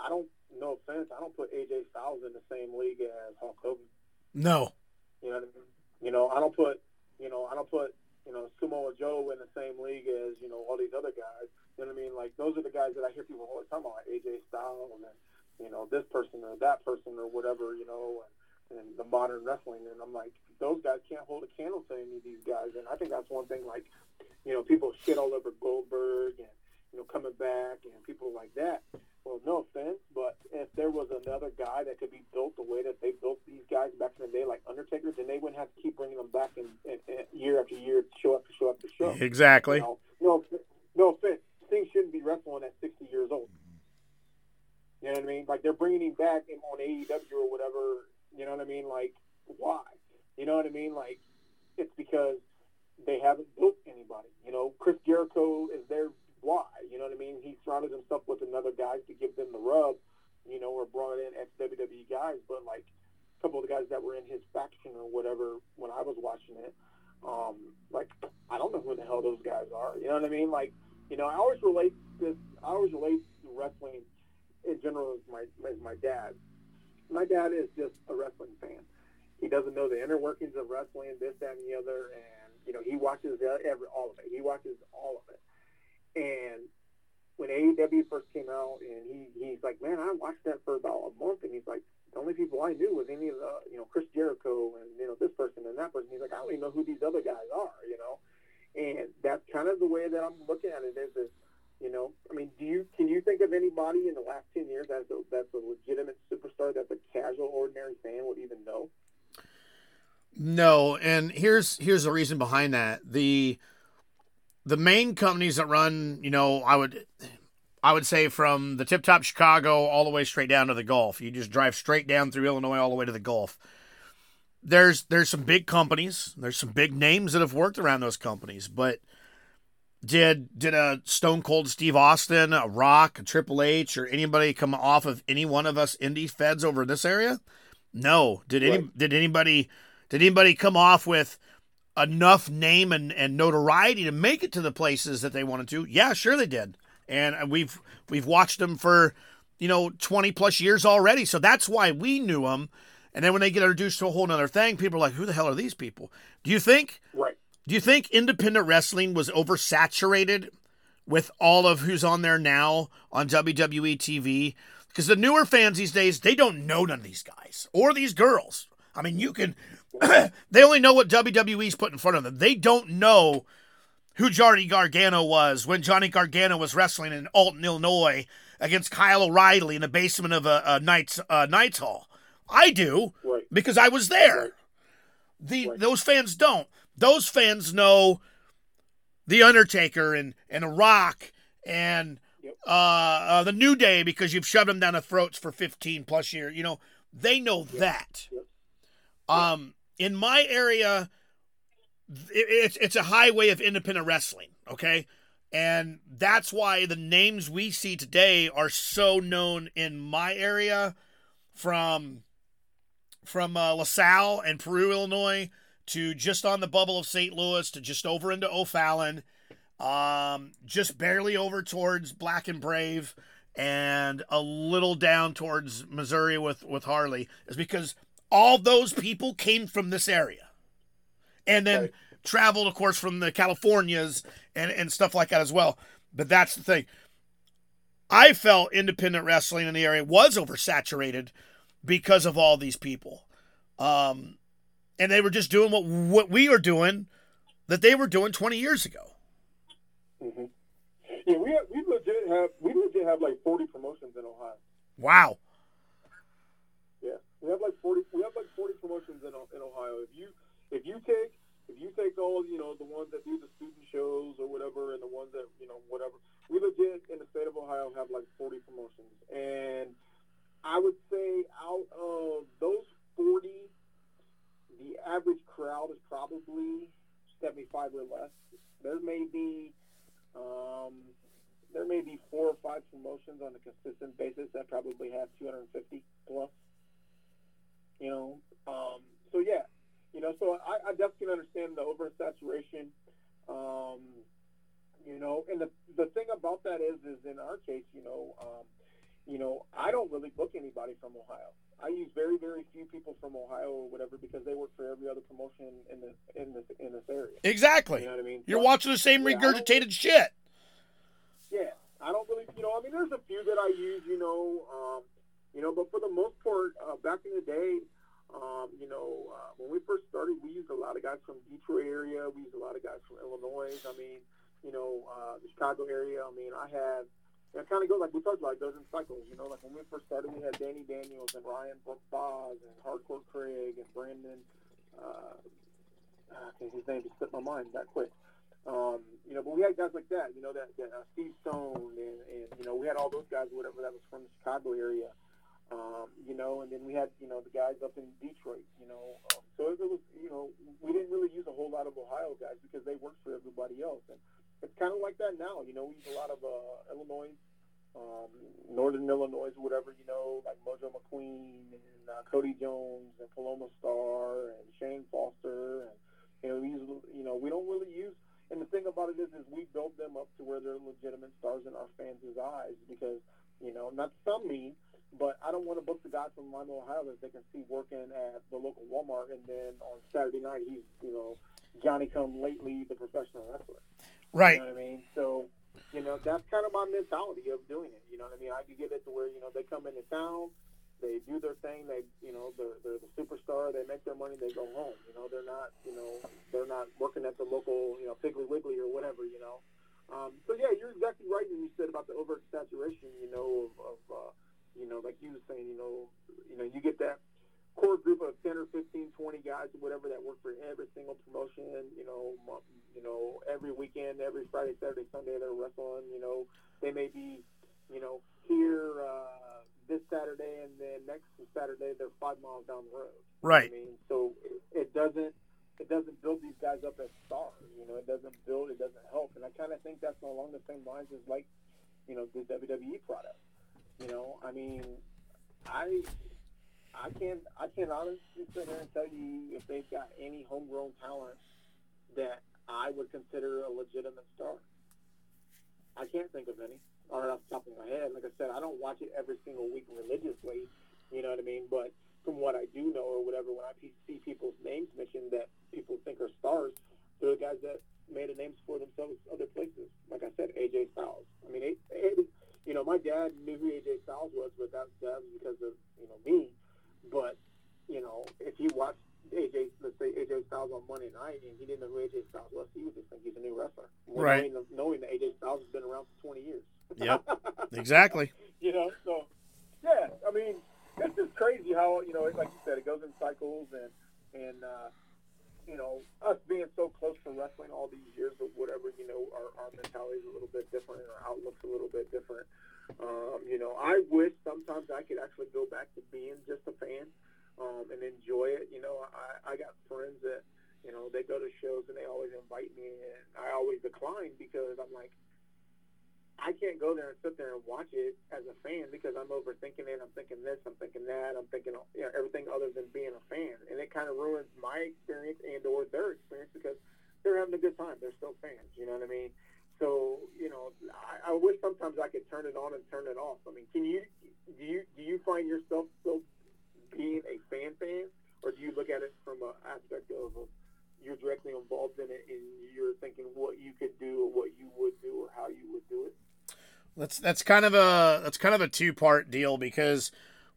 I don't. No offense, I don't put AJ Styles in the same league as Hulk Hogan. No. You know what I mean? You know, I don't put. You know, I don't put. You know, Samoa Joe in the same league as you know all these other guys. You know what I mean? Like those are the guys that I hear people always talking about, like AJ Styles and you know this person or that person or whatever. You know, and, and the modern wrestling. And I'm like, those guys can't hold a candle to any of these guys. And I think that's one thing. Like, you know, people shit all over Goldberg and you know coming back and people like that. Well, no offense, but if there was another guy that could be built the way that they built these guys back in the day, like Undertaker, then they wouldn't have to keep bringing them back in, in, in year after year, to show after show after show. Exactly. You know? No, no offense. Sting shouldn't be wrestling at 60 years old. You know what I mean? Like they're bringing him back in, on AEW or whatever. You know what I mean? Like why? You know what I mean? Like it's because they haven't built anybody. You know, Chris Jericho is there why. You know what I mean? He surrounded himself with another guys to give them the rub, you know, or brought in ex WWE guys. But like a couple of the guys that were in his faction or whatever when I was watching it, um, like I don't know who the hell those guys are. You know what I mean? Like, you know, I always relate this. I always relate to wrestling in general as my as my dad. My dad is just a wrestling fan. He doesn't know the inner workings of wrestling, this, that, and the other, and you know he watches every all of it. He watches all of it. And when AEW first came out, and he he's like, man, I watched that for about a month, and he's like, the only people I knew was any of the, you know, Chris Jericho and you know this person and that person. He's like, I don't even know who these other guys are, you know. And that's kind of the way that I'm looking at it. Is is you know, I mean, do you can you think of anybody in the last ten years that's a, that's a legitimate superstar that the casual, ordinary fan would even know? No, and here's here's the reason behind that. The the main companies that run, you know, I would I would say from the tip top Chicago all the way straight down to the Gulf. You just drive straight down through Illinois all the way to the Gulf. There's there's some big companies, there's some big names that have worked around those companies, but did did a Stone Cold Steve Austin, a Rock, a Triple H, or anybody come off of any one of us indie feds over this area? No. Did any Right. did anybody did anybody come off with enough name and, and notoriety to make it to the places that they wanted to? Yeah, sure they did. And we've we've watched them for you know 20 plus years already. So that's why we knew them. And then when they get introduced to a whole nother thing, people are like, "Who the hell are these people?" Do you think Right. do you think independent wrestling was oversaturated with all of who's on there now on WWE TV? Because the newer fans these days, they don't know none of these guys or these girls. I mean, you can, they only know what WWE's put in front of them. They don't know who Johnny Gargano was when Johnny Gargano was wrestling in Alton, Illinois against Kyle O'Reilly in the basement of a, a Knights, uh, Knights Hall. I do Right. because I was there. The Right. those fans don't. Those fans know the Undertaker and and a Rock and Yep. uh, uh, the New Day because you've shoved them down their throats for fifteen plus years. You know they know that. Yep. Um, in my area, it, it's it's a highway of independent wrestling. Okay, And that's why the names we see today are so known in my area from from uh, LaSalle and Peru, Illinois to just on the bubble of St. Louis to just over into O'Fallon, um, just barely over towards Black and Brave and a little down towards Missouri with, with Harley is because all those people came from this area. And then Right. traveled, of course, from the Californias and, and stuff like that as well. But that's the thing. I felt independent wrestling in the area was oversaturated because of all these people. Um, and they were just doing what what we are doing that they were doing 20 years ago. hmm Yeah, we have, we legit have we legit have like forty promotions in Ohio. Wow. We have like forty. We have like forty promotions in in Ohio. If you if you take if you take all you know the ones that do the student shows or whatever, and the ones that you know whatever, we legit in the state of Ohio have like forty promotions, and I would say out of those forty, the average crowd is probably seventy five or less. There may be. Um, there may be four or five promotions on a consistent basis that probably have 250 plus you know. Um, so yeah, you know, so I, I definitely understand the oversaturation. Um, you know, and the the thing about that is, is in our case, you know, um, you know, I don't really book anybody from Ohio. I use very, very few people from Ohio or whatever because they work for every other promotion in this in this in this area. Exactly. You know what I mean? You're So- watching the same Yeah, regurgitated shit. Yeah, I don't really, you know, I mean, there's a few that I use, you know, um, you know, but for the most part, uh, back in the day, um, you know, uh, when we first started, we used a lot of guys from Detroit area. We used a lot of guys from Illinois. I mean, you know, uh, the Chicago area. I mean, I had, it kind of goes like we talked about, it goes in cycles. You know, like when we first started, we had Danny Daniels and Ryan Boz and Hardcore Craig and Brandon. Uh, I think his name just slipped my mind that quick. Um, you know, but we had guys like that, you know, that, that uh, Steve Stone, and, and you know, we had all those guys, whatever that was from the Chicago area, um, you know, and then we had, you know, the guys up in Detroit, you know. Um, so it was, you know, we didn't really use a whole lot of Ohio guys because they worked for everybody else, and it's kind of like that now, you know. We use a lot of uh, Illinois, um, Northern Illinois, whatever, you know, like Mojo McQueen and uh, Cody Jones and Paloma Star and Shane Foster, and you know, we use, you know, we don't really use and the thing about it is, is we build them up to where they're legitimate stars in our fans' eyes because, you know, not sound mean, but I don't want to book the guy from Lima, Ohio that they can see working at the local Walmart, and then on Saturday night he's, you know, Johnny Come Lately, the professional wrestler. Right. You know what I mean? So, you know, that's kind of my mentality of doing it. You know what I mean? I can get it to where, you know, they come into town, they do their thing, they, you know, they're, they're the superstar, they make their money, they go home. You know, they're not, you know, they're not working at the local, you know, Piggly Wiggly or whatever, you know. Um, so, yeah, you're exactly right when you said about the oversaturation, you know, of, of uh, you know, like you were saying, you know, you know, you get that core group of 10 or 15, 20 guys or whatever that work for every single promotion, you know, you know, every weekend, every Friday, Saturday, Sunday they're wrestling, you know, they may be, you know, here uh, this Saturday and then next Saturday they're five miles down the road. Right. I mean, so it, it doesn't it doesn't build these guys up as stars. You know, it doesn't build, it doesn't help, and I kind of think that's along the same lines as like, you know, the WWE product. You know, I mean, I I can't I can't honestly sit here and tell you if they've got any homegrown talent that I would consider a legitimate star. I can't think of any. Right, off the top of my head, like I said, I don't watch it every single week religiously. You know what I mean? But from what I do know or whatever, when I see people's names mentioned that people think are stars, they're the guys that made a name for themselves other places. Like I said, AJ Styles. I mean, A- A- you know, my dad knew who AJ Styles was, but that, that was because of you know me. But you know, if he watched AJ, let's say AJ Styles on Monday night, and he didn't know who AJ Styles was, he would just think he's a new wrestler. More Right. Knowing, knowing that AJ Styles has been around for 20 years. Yep. Exactly. you know, so yeah, I mean, it's just crazy how you know, like you said, it goes in cycles, and and uh, you know, us being so close to wrestling all these years, or whatever, you know, our our mentality is a little bit different, our outlook's a little bit different. Um, you know, I wish sometimes I could actually go back to being just a fan um, and enjoy it. You know, I I got friends that you know they go to shows and they always invite me, and I always decline because I'm like, as a fan because I'm overthinking it. I'm thinking this, I'm thinking that, I'm thinking you know, everything other than being a fan, and it kind of ruins my experience and or their experience because they're having a good time. They're still fans. You know what I mean? So you know, I, I wish sometimes I could turn it on and turn it off. I mean, can you do you do you find yourself still being a fan fan, or do you look at it from an aspect of a, you're directly involved in it and you're thinking what you could do or what you would do or how you would do it? That's that's kind of a that's kind of a two part deal because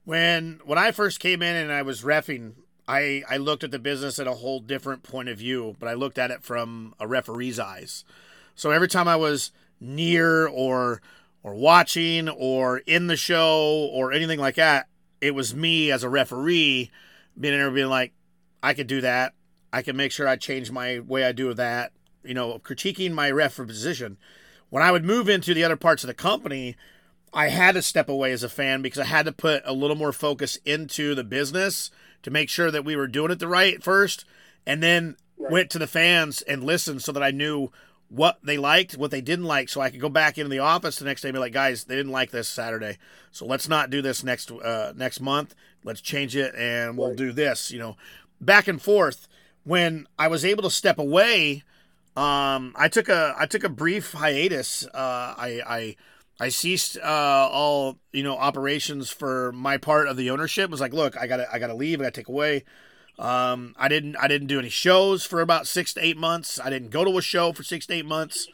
when when I first came in and I was refing, I I looked at the business at a whole different point of view, but I looked at it from a referee's eyes. So every time I was near or or watching or in the show or anything like that, it was me as a referee being in there being like, I could do that. I can make sure I change my way I do that. You know, critiquing my ref position when I would move into the other parts of the company, I had to step away as a fan because I had to put a little more focus into the business to make sure that we were doing it the right first, and then right. went to the fans and listened so that I knew what they liked, what they didn't like, so I could go back into the office the next day and be like, guys, they didn't like this Saturday, so let's not do this next uh, next month. Let's change it, and we'll right. do this. You know, back and forth. When I was able to step away um, I took a I took a brief hiatus. Uh, I I I ceased uh, all you know operations for my part of the ownership. It was like, look, I gotta I gotta leave. I gotta take away. Um, I didn't I didn't do any shows for about six to eight months. I didn't go to a show for six to eight months.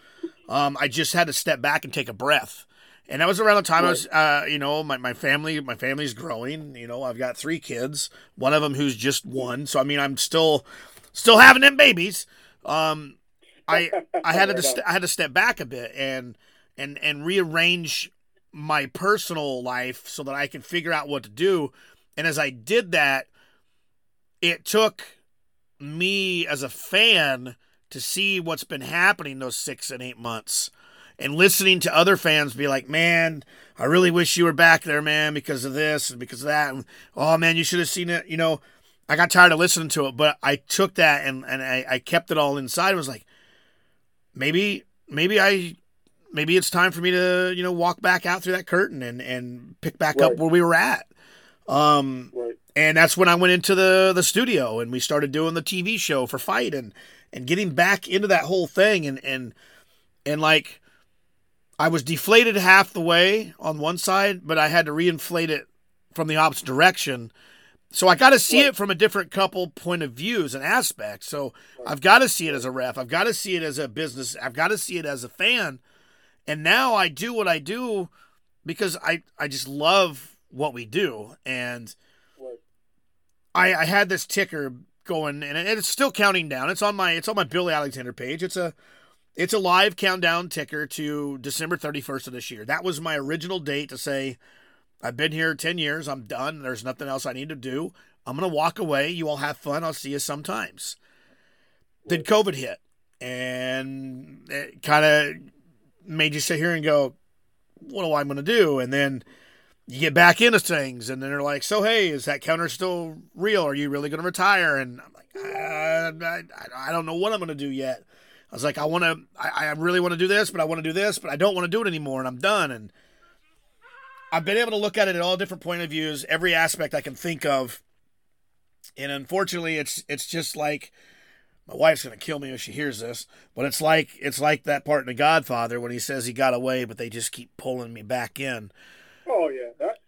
Um, I just had to step back and take a breath. And that was around the time right. I was, uh, you know, my, my family, my family's growing. You know, I've got three kids, one of them who's just one. So I mean, I'm still, still having them babies. Um, I I had to st- I had to step back a bit and and and rearrange my personal life so that I could figure out what to do. And as I did that, it took me as a fan to see what's been happening those six and eight months and listening to other fans be like, man, I really wish you were back there, man, because of this and because of that. And, oh, man, you should have seen it. You know, I got tired of listening to it, but I took that and, and I, I kept it all inside. I was like, maybe maybe I maybe it's time for me to you know walk back out through that curtain and and pick back right. up where we were at. Um, right. And that's when I went into the the studio and we started doing the TV show for Fight and and getting back into that whole thing and and and like I was deflated half the way on one side, but I had to reinflate it from the opposite direction so I got to see it from a different couple point of views and aspects. So I've got to see it as a ref. I've got to see it as a business. I've got to see it as a fan. And now I do what I do because I I just love what we do. And I I had this ticker going and it's still counting down. It's on my it's on my Billy Alexander page. It's a it's a live countdown ticker to December 31st of this year. That was my original date to say I've been here 10 years. I'm done. There's nothing else I need to do. I'm going to walk away. You all have fun. I'll see you sometimes. Then COVID hit and it kind of made you sit here and go, what am I going to do? And then you get back into things and then they're like, so, hey, is that counter still real? Are you really going to retire? And I'm like, uh, I, I, I don't know what I'm going to do yet. I was like, I want to, I, I really want to do this, but I want to do this, but I don't want to do it anymore. And I'm done. And, I've been able to look at it at all different point of views, every aspect I can think of. And unfortunately, it's it's just like my wife's gonna kill me if she hears this, but it's like it's like that part in The Godfather when he says he got away, but they just keep pulling me back in. Oh yeah, that.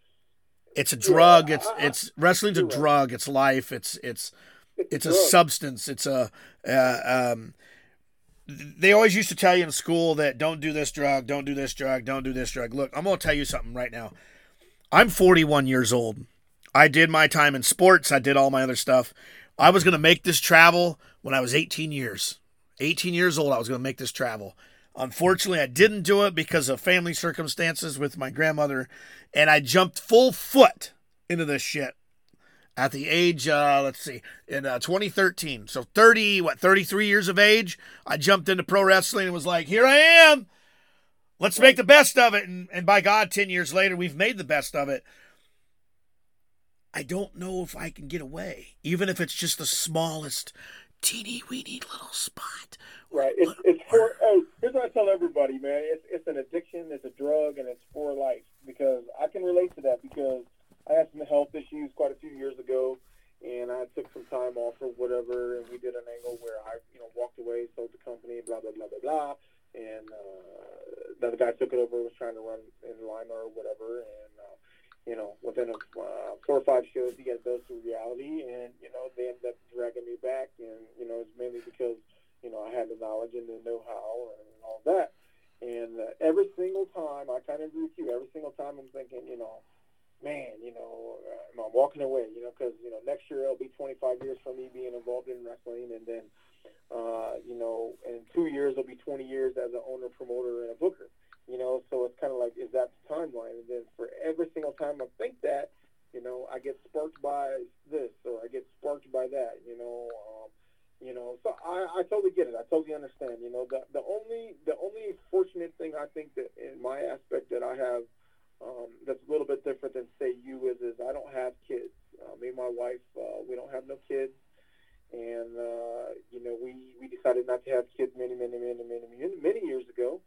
It's a drug. It's it's wrestling's a drug. It's life. It's it's it's a substance. It's a uh, um, they always used to tell you in school that don't do this drug, don't do this drug, don't do this drug. Look, I'm going to tell you something right now. I'm 41 years old. I did my time in sports, I did all my other stuff. I was going to make this travel when I was 18 years. 18 years old, I was going to make this travel. Unfortunately, I didn't do it because of family circumstances with my grandmother, and I jumped full foot into this shit at the age, uh, let's see, in uh, 2013. So 30, what, 33 years of age, I jumped into pro wrestling and was like, here I am. Let's make the best of it. And, and by God, 10 years later, we've made the best of it. I don't know if I can get away, even if it's just the smallest, teeny weeny little spot. Right. It's, it's for, oh, here's what I tell everybody, man. It's, it's an addiction, it's a drug, and it's for life. because I can relate to that because I had some health issues quite a few years ago, and I took some time off or whatever, and we did an angle where I, you know, walked away, sold the company, blah blah blah blah blah, and uh, the guy took it over, was trying to run in Lima or whatever, and uh, you know, within a, uh, four or five shows, he got dose of reality, and you know, they ended up dragging me back, and you know, it's mainly because you know I had the knowledge and the know-how and all that. And uh, every single time, I kind of agree with you. Every single time, I'm thinking, you know, man, you know, uh, I'm walking away, you know, because you know next year it'll be 25 years for me being involved in wrestling, and then, uh, you know, in two years it'll be 20 years as an owner, promoter, and a booker. You know, so it's kind of like, is that the timeline? And then for every single time I think that, you know, I get sparked by this or I get sparked by that. You know. Um, you know, so I, I totally get it. I totally understand. You know, the the only the only fortunate thing I think that in my aspect that I have um, that's a little bit different than say you is is I don't have kids. Uh, me and my wife, uh, we don't have no kids, and uh, you know we we decided not to have kids many many many many many years ago,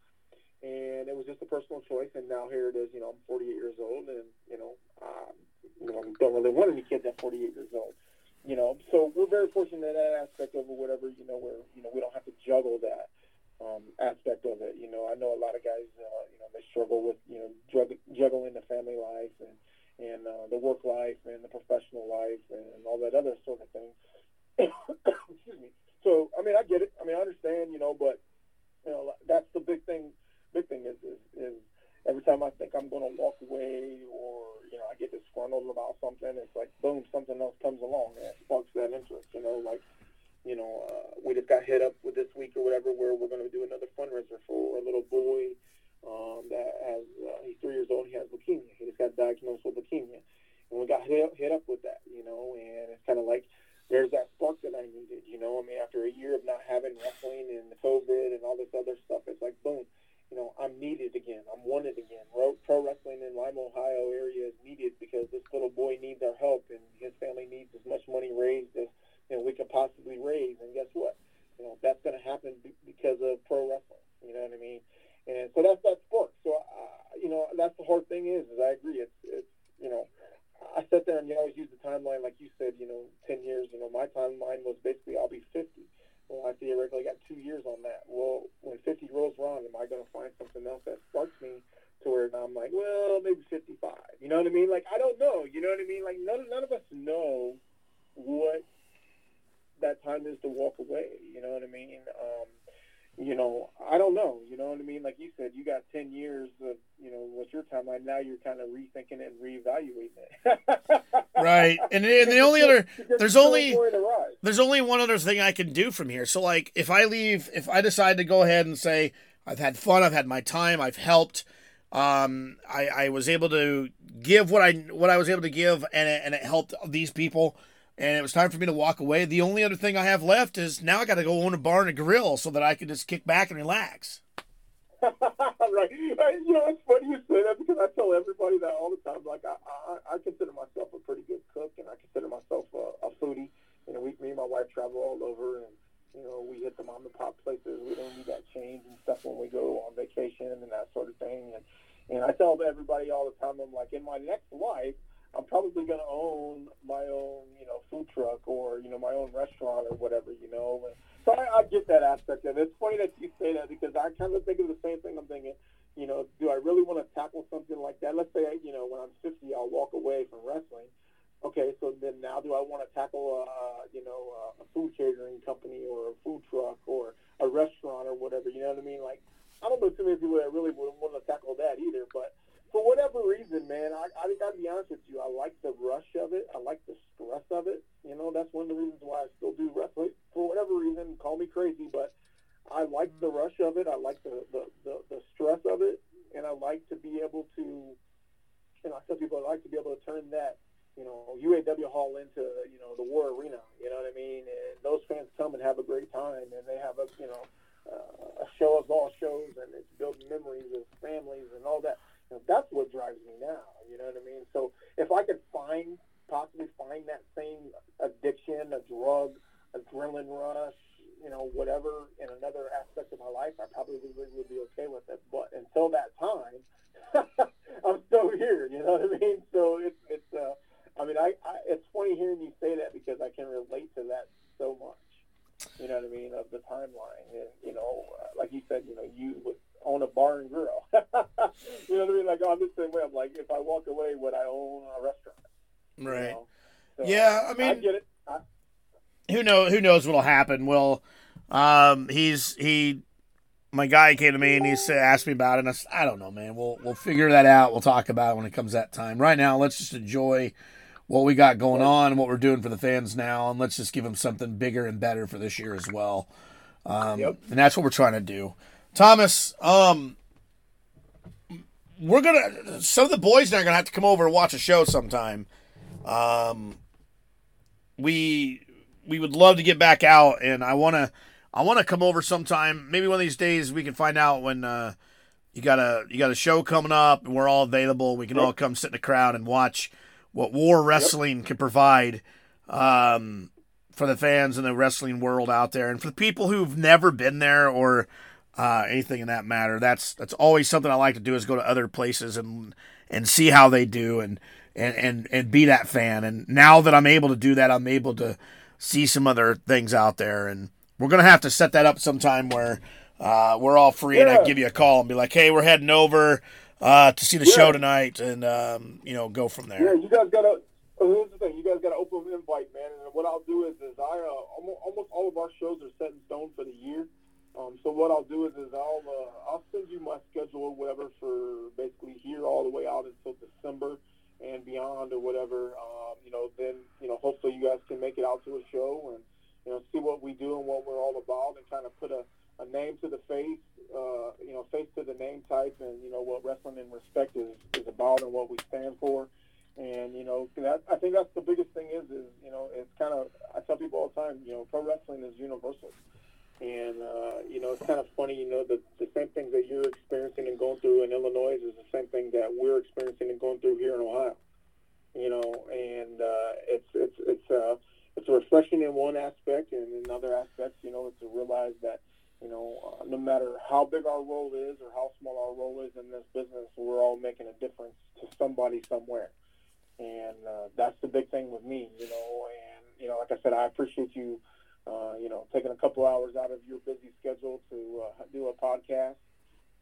and it was just a personal choice. And now here it is. You know, I'm 48 years old, and you know, um, you know, don't really want any kids at 48 years old you know, so we're very fortunate in that aspect of whatever, you know, where, you know, we don't have to juggle that um, aspect of it. You know, I know a lot of guys, uh, you know, they struggle with, you know, drug, juggling the family life and, and uh, the work life and the professional life and all that other sort of thing. Excuse me. So, I mean, I get it. I mean, I understand, you know, but, you know, that's the big thing. Big thing is, is, is every time I think I'm going to walk away or, you know, I get disgruntled about something, it's like, boom, something else comes along and sparks that interest, you know, like, you know, uh, we just got hit up with this week or whatever where we're going to do another fundraiser for a little boy um, that has, uh, he's three years old, he has leukemia. He just got diagnosed with leukemia. And we got hit, hit up with that, you know, and it's kind of like, there's that spark that I needed, you know. I mean, after a year of not having wrestling and the COVID and all this other stuff, it's like, boom, you know, I'm needed again. I'm wanted again. Pro wrestling in Lima, Ohio area is needed because this little boy needs our help and his family needs as much money raised as you know we could possibly raise. And guess what? You know, that's going to happen because of pro wrestling. You know what I mean? And so that's that sport. So uh, you know, that's the hard thing is, is I agree. It's it's you know. I sat there and you always use the timeline, like you said, you know, 10 years. You know, my timeline was basically I'll be 50 well, I theoretically got two years on that. Well, when 50 rolls around, am I going to find something else that sparks me to where I'm like, well, maybe 55? You know what I mean? Like, I don't know. You know what I mean? Like, none, none of us know what that time is to walk away. You know what I mean? Um, you know, I don't know. You know what I mean? Like you said, you got 10 years of, you know, what's your timeline? Now you're kind of rethinking it and reevaluating it. right. And, and the only other, there's only, there's only one other thing I can do from here. So, like, if I leave, if I decide to go ahead and say, I've had fun, I've had my time, I've helped, um, I, I was able to give what I, what I was able to give, and it, and it helped these people and it was time for me to walk away. The only other thing I have left is now I got to go own a bar and a grill so that I can just kick back and relax. right. You know, it's funny you say that because I tell everybody that all the time. Like, I, I, I consider myself a pretty good cook, and I consider myself a, a foodie. You know, we, me and my wife travel all over, and you know, we hit the mom and pop places. We don't need that change and stuff when we go on vacation and that sort of thing. And and I tell everybody all the time, I'm like, in my next life, I'm probably going to own my own, you know, food truck or you know my own restaurant or whatever, you know. And so I, I get that aspect of it. It's funny that you say that because I kind of think of the same thing. I'm thinking, you know, do I really want to tackle something like that? Let's say, you know, when I'm 50, I'll walk away from wrestling. Okay, so then now do I want to tackle, a, you know, uh, a food catering company or a food truck or a restaurant or whatever? You know what I mean? Like, I don't know too many people that really would want to tackle that either, but for whatever reason, man, I, I got to be honest with you. I like the rush of it. I like the stress of it. You know, that's one of the reasons why I still do wrestling. For whatever reason, call me crazy, but I like the rush of it. I like the, the, the, the stress of it. And I like to be able to, you know, I tell people I like to be able to turn that, you know, UAW hall into, you know, the war arena. You know what I mean? And those fans come and have a great time and they have a, you know, uh, a show of all shows and it's building memories of families and all that that's what drives me now. You know what I mean? So if I could find, possibly find that same addiction, a drug, adrenaline rush, you know, whatever in another aspect of my life, I probably would, be okay with it. But until that time, I'm still here. You know what I mean? So it's it's. Uh, I mean, I, I it's funny hearing you say that because I can relate to that so much. You know what I mean of the timeline, and you know, uh, like you said, you know, you would own a bar and grill. you know what I mean? Like I'm the same way. I'm like, if I walk away, would I own a restaurant? You Right. know? So, Yeah, I mean, I get it. I, who know who knows what'll happen. Well, um, he's he, my guy came to me and he said, asked me about it. And I said, I don't know, man. We'll we'll figure that out. We'll talk about it when it comes that time. Right now, let's just enjoy what we got going on and what we're doing for the fans now, and let's just give them something bigger and better for this year as well. Um, Yep. And that's what we're trying to do. Thomas, um, we're gonna some of the boys now are gonna have to come over and watch a show sometime. Um, we we would love to get back out, and I wanna I wanna come over sometime. Maybe one of these days we can find out when uh, you got a you got a show coming up, and we're all available. We can all come sit in the crowd and watch what War Wrestling can provide. Um, for the fans in the wrestling world out there, and for the people who've never been there or uh, anything in that matter. That's that's always something I like to do is go to other places and and see how they do and and and and be that fan. And now that I'm able to do that, I'm able to see some other things out there. And we're gonna have to set that up sometime where uh, we're all free and I give you a call and be like, hey, we're heading over uh, to see the Yeah. show tonight, and um, you know, go from there. Yeah, you guys got to. Here's the thing: you guys got to open invite, man. And what I'll do is, is I uh, almost, almost all of our shows are set in stone for the year. Um, so what I'll do is, is I'll uh, I'll send you my schedule or whatever for basically here all the way out until December and beyond or whatever. Um, you know, then you know, hopefully you guys can make it out to a show and you know see what we do and what we're all about and kind of put a, a name to the face, uh, you know, face to the name type, and you know what wrestling and respect is is about and what we stand for. And you know, that, I think that's the biggest thing is is you know it's kind of I tell people all the time you know pro wrestling is universal, and uh, you know it's kind of funny you know the the same things that you're experiencing and going through in Illinois is the same thing that we're experiencing and going through here in Ohio, you know, and uh, it's it's it's uh, it's refreshing in one aspect, and in other aspects you know it's to realize that you know uh, no matter how big our role is or how small our role is in this business, we're all making a difference to somebody somewhere and uh, that's the big thing with me, you know. And you know, like I said, I appreciate you, uh, you know, taking a couple hours out of your busy schedule to uh, do a podcast.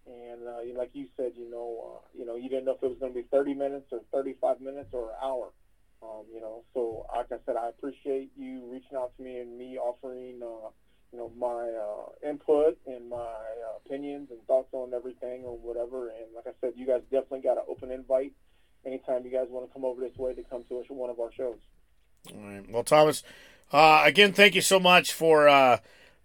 And uh, like you said, you know, uh, you know, you didn't know if it was going to be 30 minutes or 35 minutes or an hour. Um, you know, so like I said, I appreciate you reaching out to me and me offering, uh, you know, my uh, input and my uh, opinions and thoughts on everything or whatever. And like I said, you guys definitely got an open invite anytime you guys want to come over this way to come to a- one of our shows. All right. Well, Thomas, uh, again, thank you so much for uh,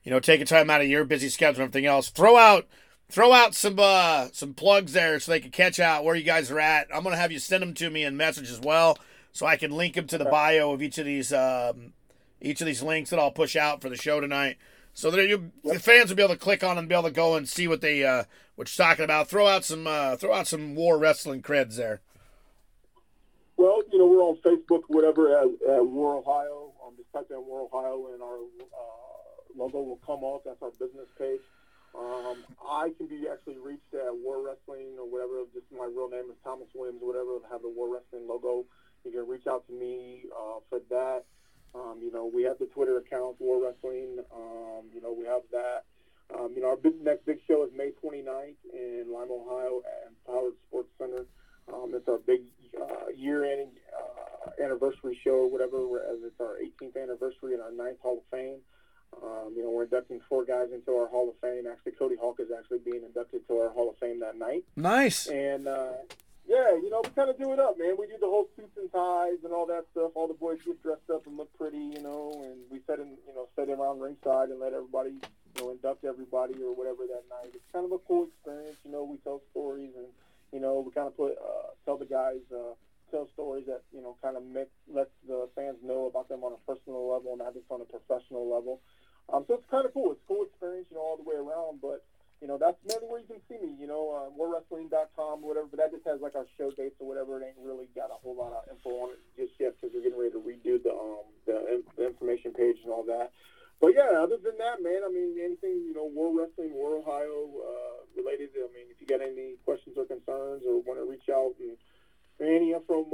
you know taking time out of your busy schedule and everything else. Throw out throw out some uh, some plugs there so they can catch out where you guys are at. I'm gonna have you send them to me in message as well, so I can link them to the bio of each of these um, each of these links that I'll push out for the show tonight. So that you, the fans will be able to click on and be able to go and see what they uh, what you're talking about. Throw out some uh, throw out some war wrestling creds there. Well, you know, we're on Facebook, whatever, at, at War Ohio. Um, just type in War Ohio, and our uh, logo will come up. That's our business page. Um, I can be actually reached at War Wrestling or whatever. Just my real name is Thomas Williams, whatever. Have the War Wrestling logo. You can reach out to me uh, for that. Um, you know, we have the Twitter account War Wrestling. Um, you know, we have that. Um, you know, our big, next big show is May 29th in Lima, Ohio, at Howard Sports Center. Um, it's our big uh, year-end uh, anniversary show, or whatever, as it's our 18th anniversary and our ninth Hall of Fame. Um, you know, we're inducting four guys into our Hall of Fame. Actually, Cody Hawk is actually being inducted to our Hall of Fame that night. Nice. And uh, yeah, you know, we kind of do it up, man. We do the whole suits and ties and all that stuff. All the boys get dressed up and look pretty, you know. And we set in, you know, sit around ringside and let everybody, you know, induct everybody or whatever that night. It's kind of a cool experience, you know. We tell stories and, you know, we kind of put uh, tell the guys. Uh, tell stories that you know kind of make lets the fans know about them on a personal level, not just on a professional level. Um, so it's kind of cool. It's a cool experience, you know, all the way around. But you know, that's mainly where you can see me. You know, uh, warwrestling.com, whatever. But that just has like our show dates or whatever. It ain't really got a whole lot of info on it just yet because we're getting ready to redo the um the, in- the information page and all that. But yeah, other than that, man, I mean, anything you know, War Wrestling, War Ohio uh, related. I mean, if you got any questions or concerns or want to reach out and for any info,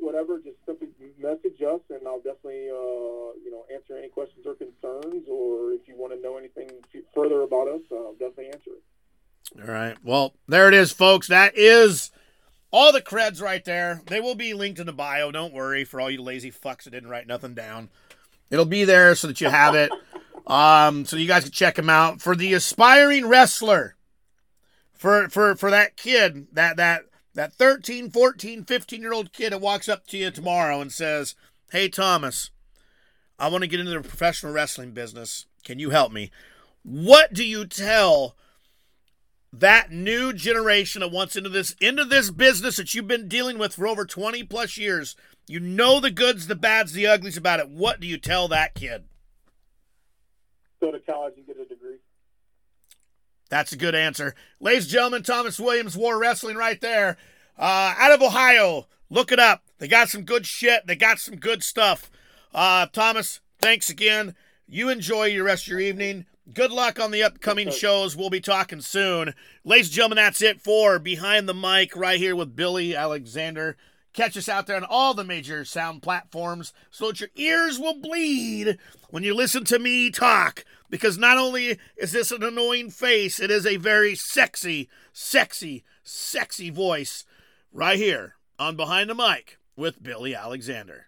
whatever, just simply message us, and I'll definitely, uh, you know, answer any questions or concerns. Or if you want to know anything further about us, I'll definitely answer it. All right. Well, there it is, folks. That is all the creds right there. They will be linked in the bio. Don't worry for all you lazy fucks that didn't write nothing down. It'll be there so that you have it. Um, so you guys can check them out. For the aspiring wrestler, for for for that kid, that that that 13, 14, 15 year old kid that walks up to you tomorrow and says, Hey, Thomas, I want to get into the professional wrestling business. Can you help me? What do you tell that new generation that wants into this into this business that you've been dealing with for over 20 plus years? You know the goods, the bads, the uglies about it. What do you tell that kid? Go to college and get. That's a good answer. Ladies and gentlemen, Thomas Williams, War Wrestling right there. Uh, out of Ohio. Look it up. They got some good shit. They got some good stuff. Uh, Thomas, thanks again. You enjoy your rest of your evening. Good luck on the upcoming shows. We'll be talking soon. Ladies and gentlemen, that's it for Behind the Mic right here with Billy Alexander. Catch us out there on all the major sound platforms so that your ears will bleed when you listen to me talk. Because not only is this an annoying face, it is a very sexy, sexy, sexy voice right here on Behind the Mic with Billy Alexander.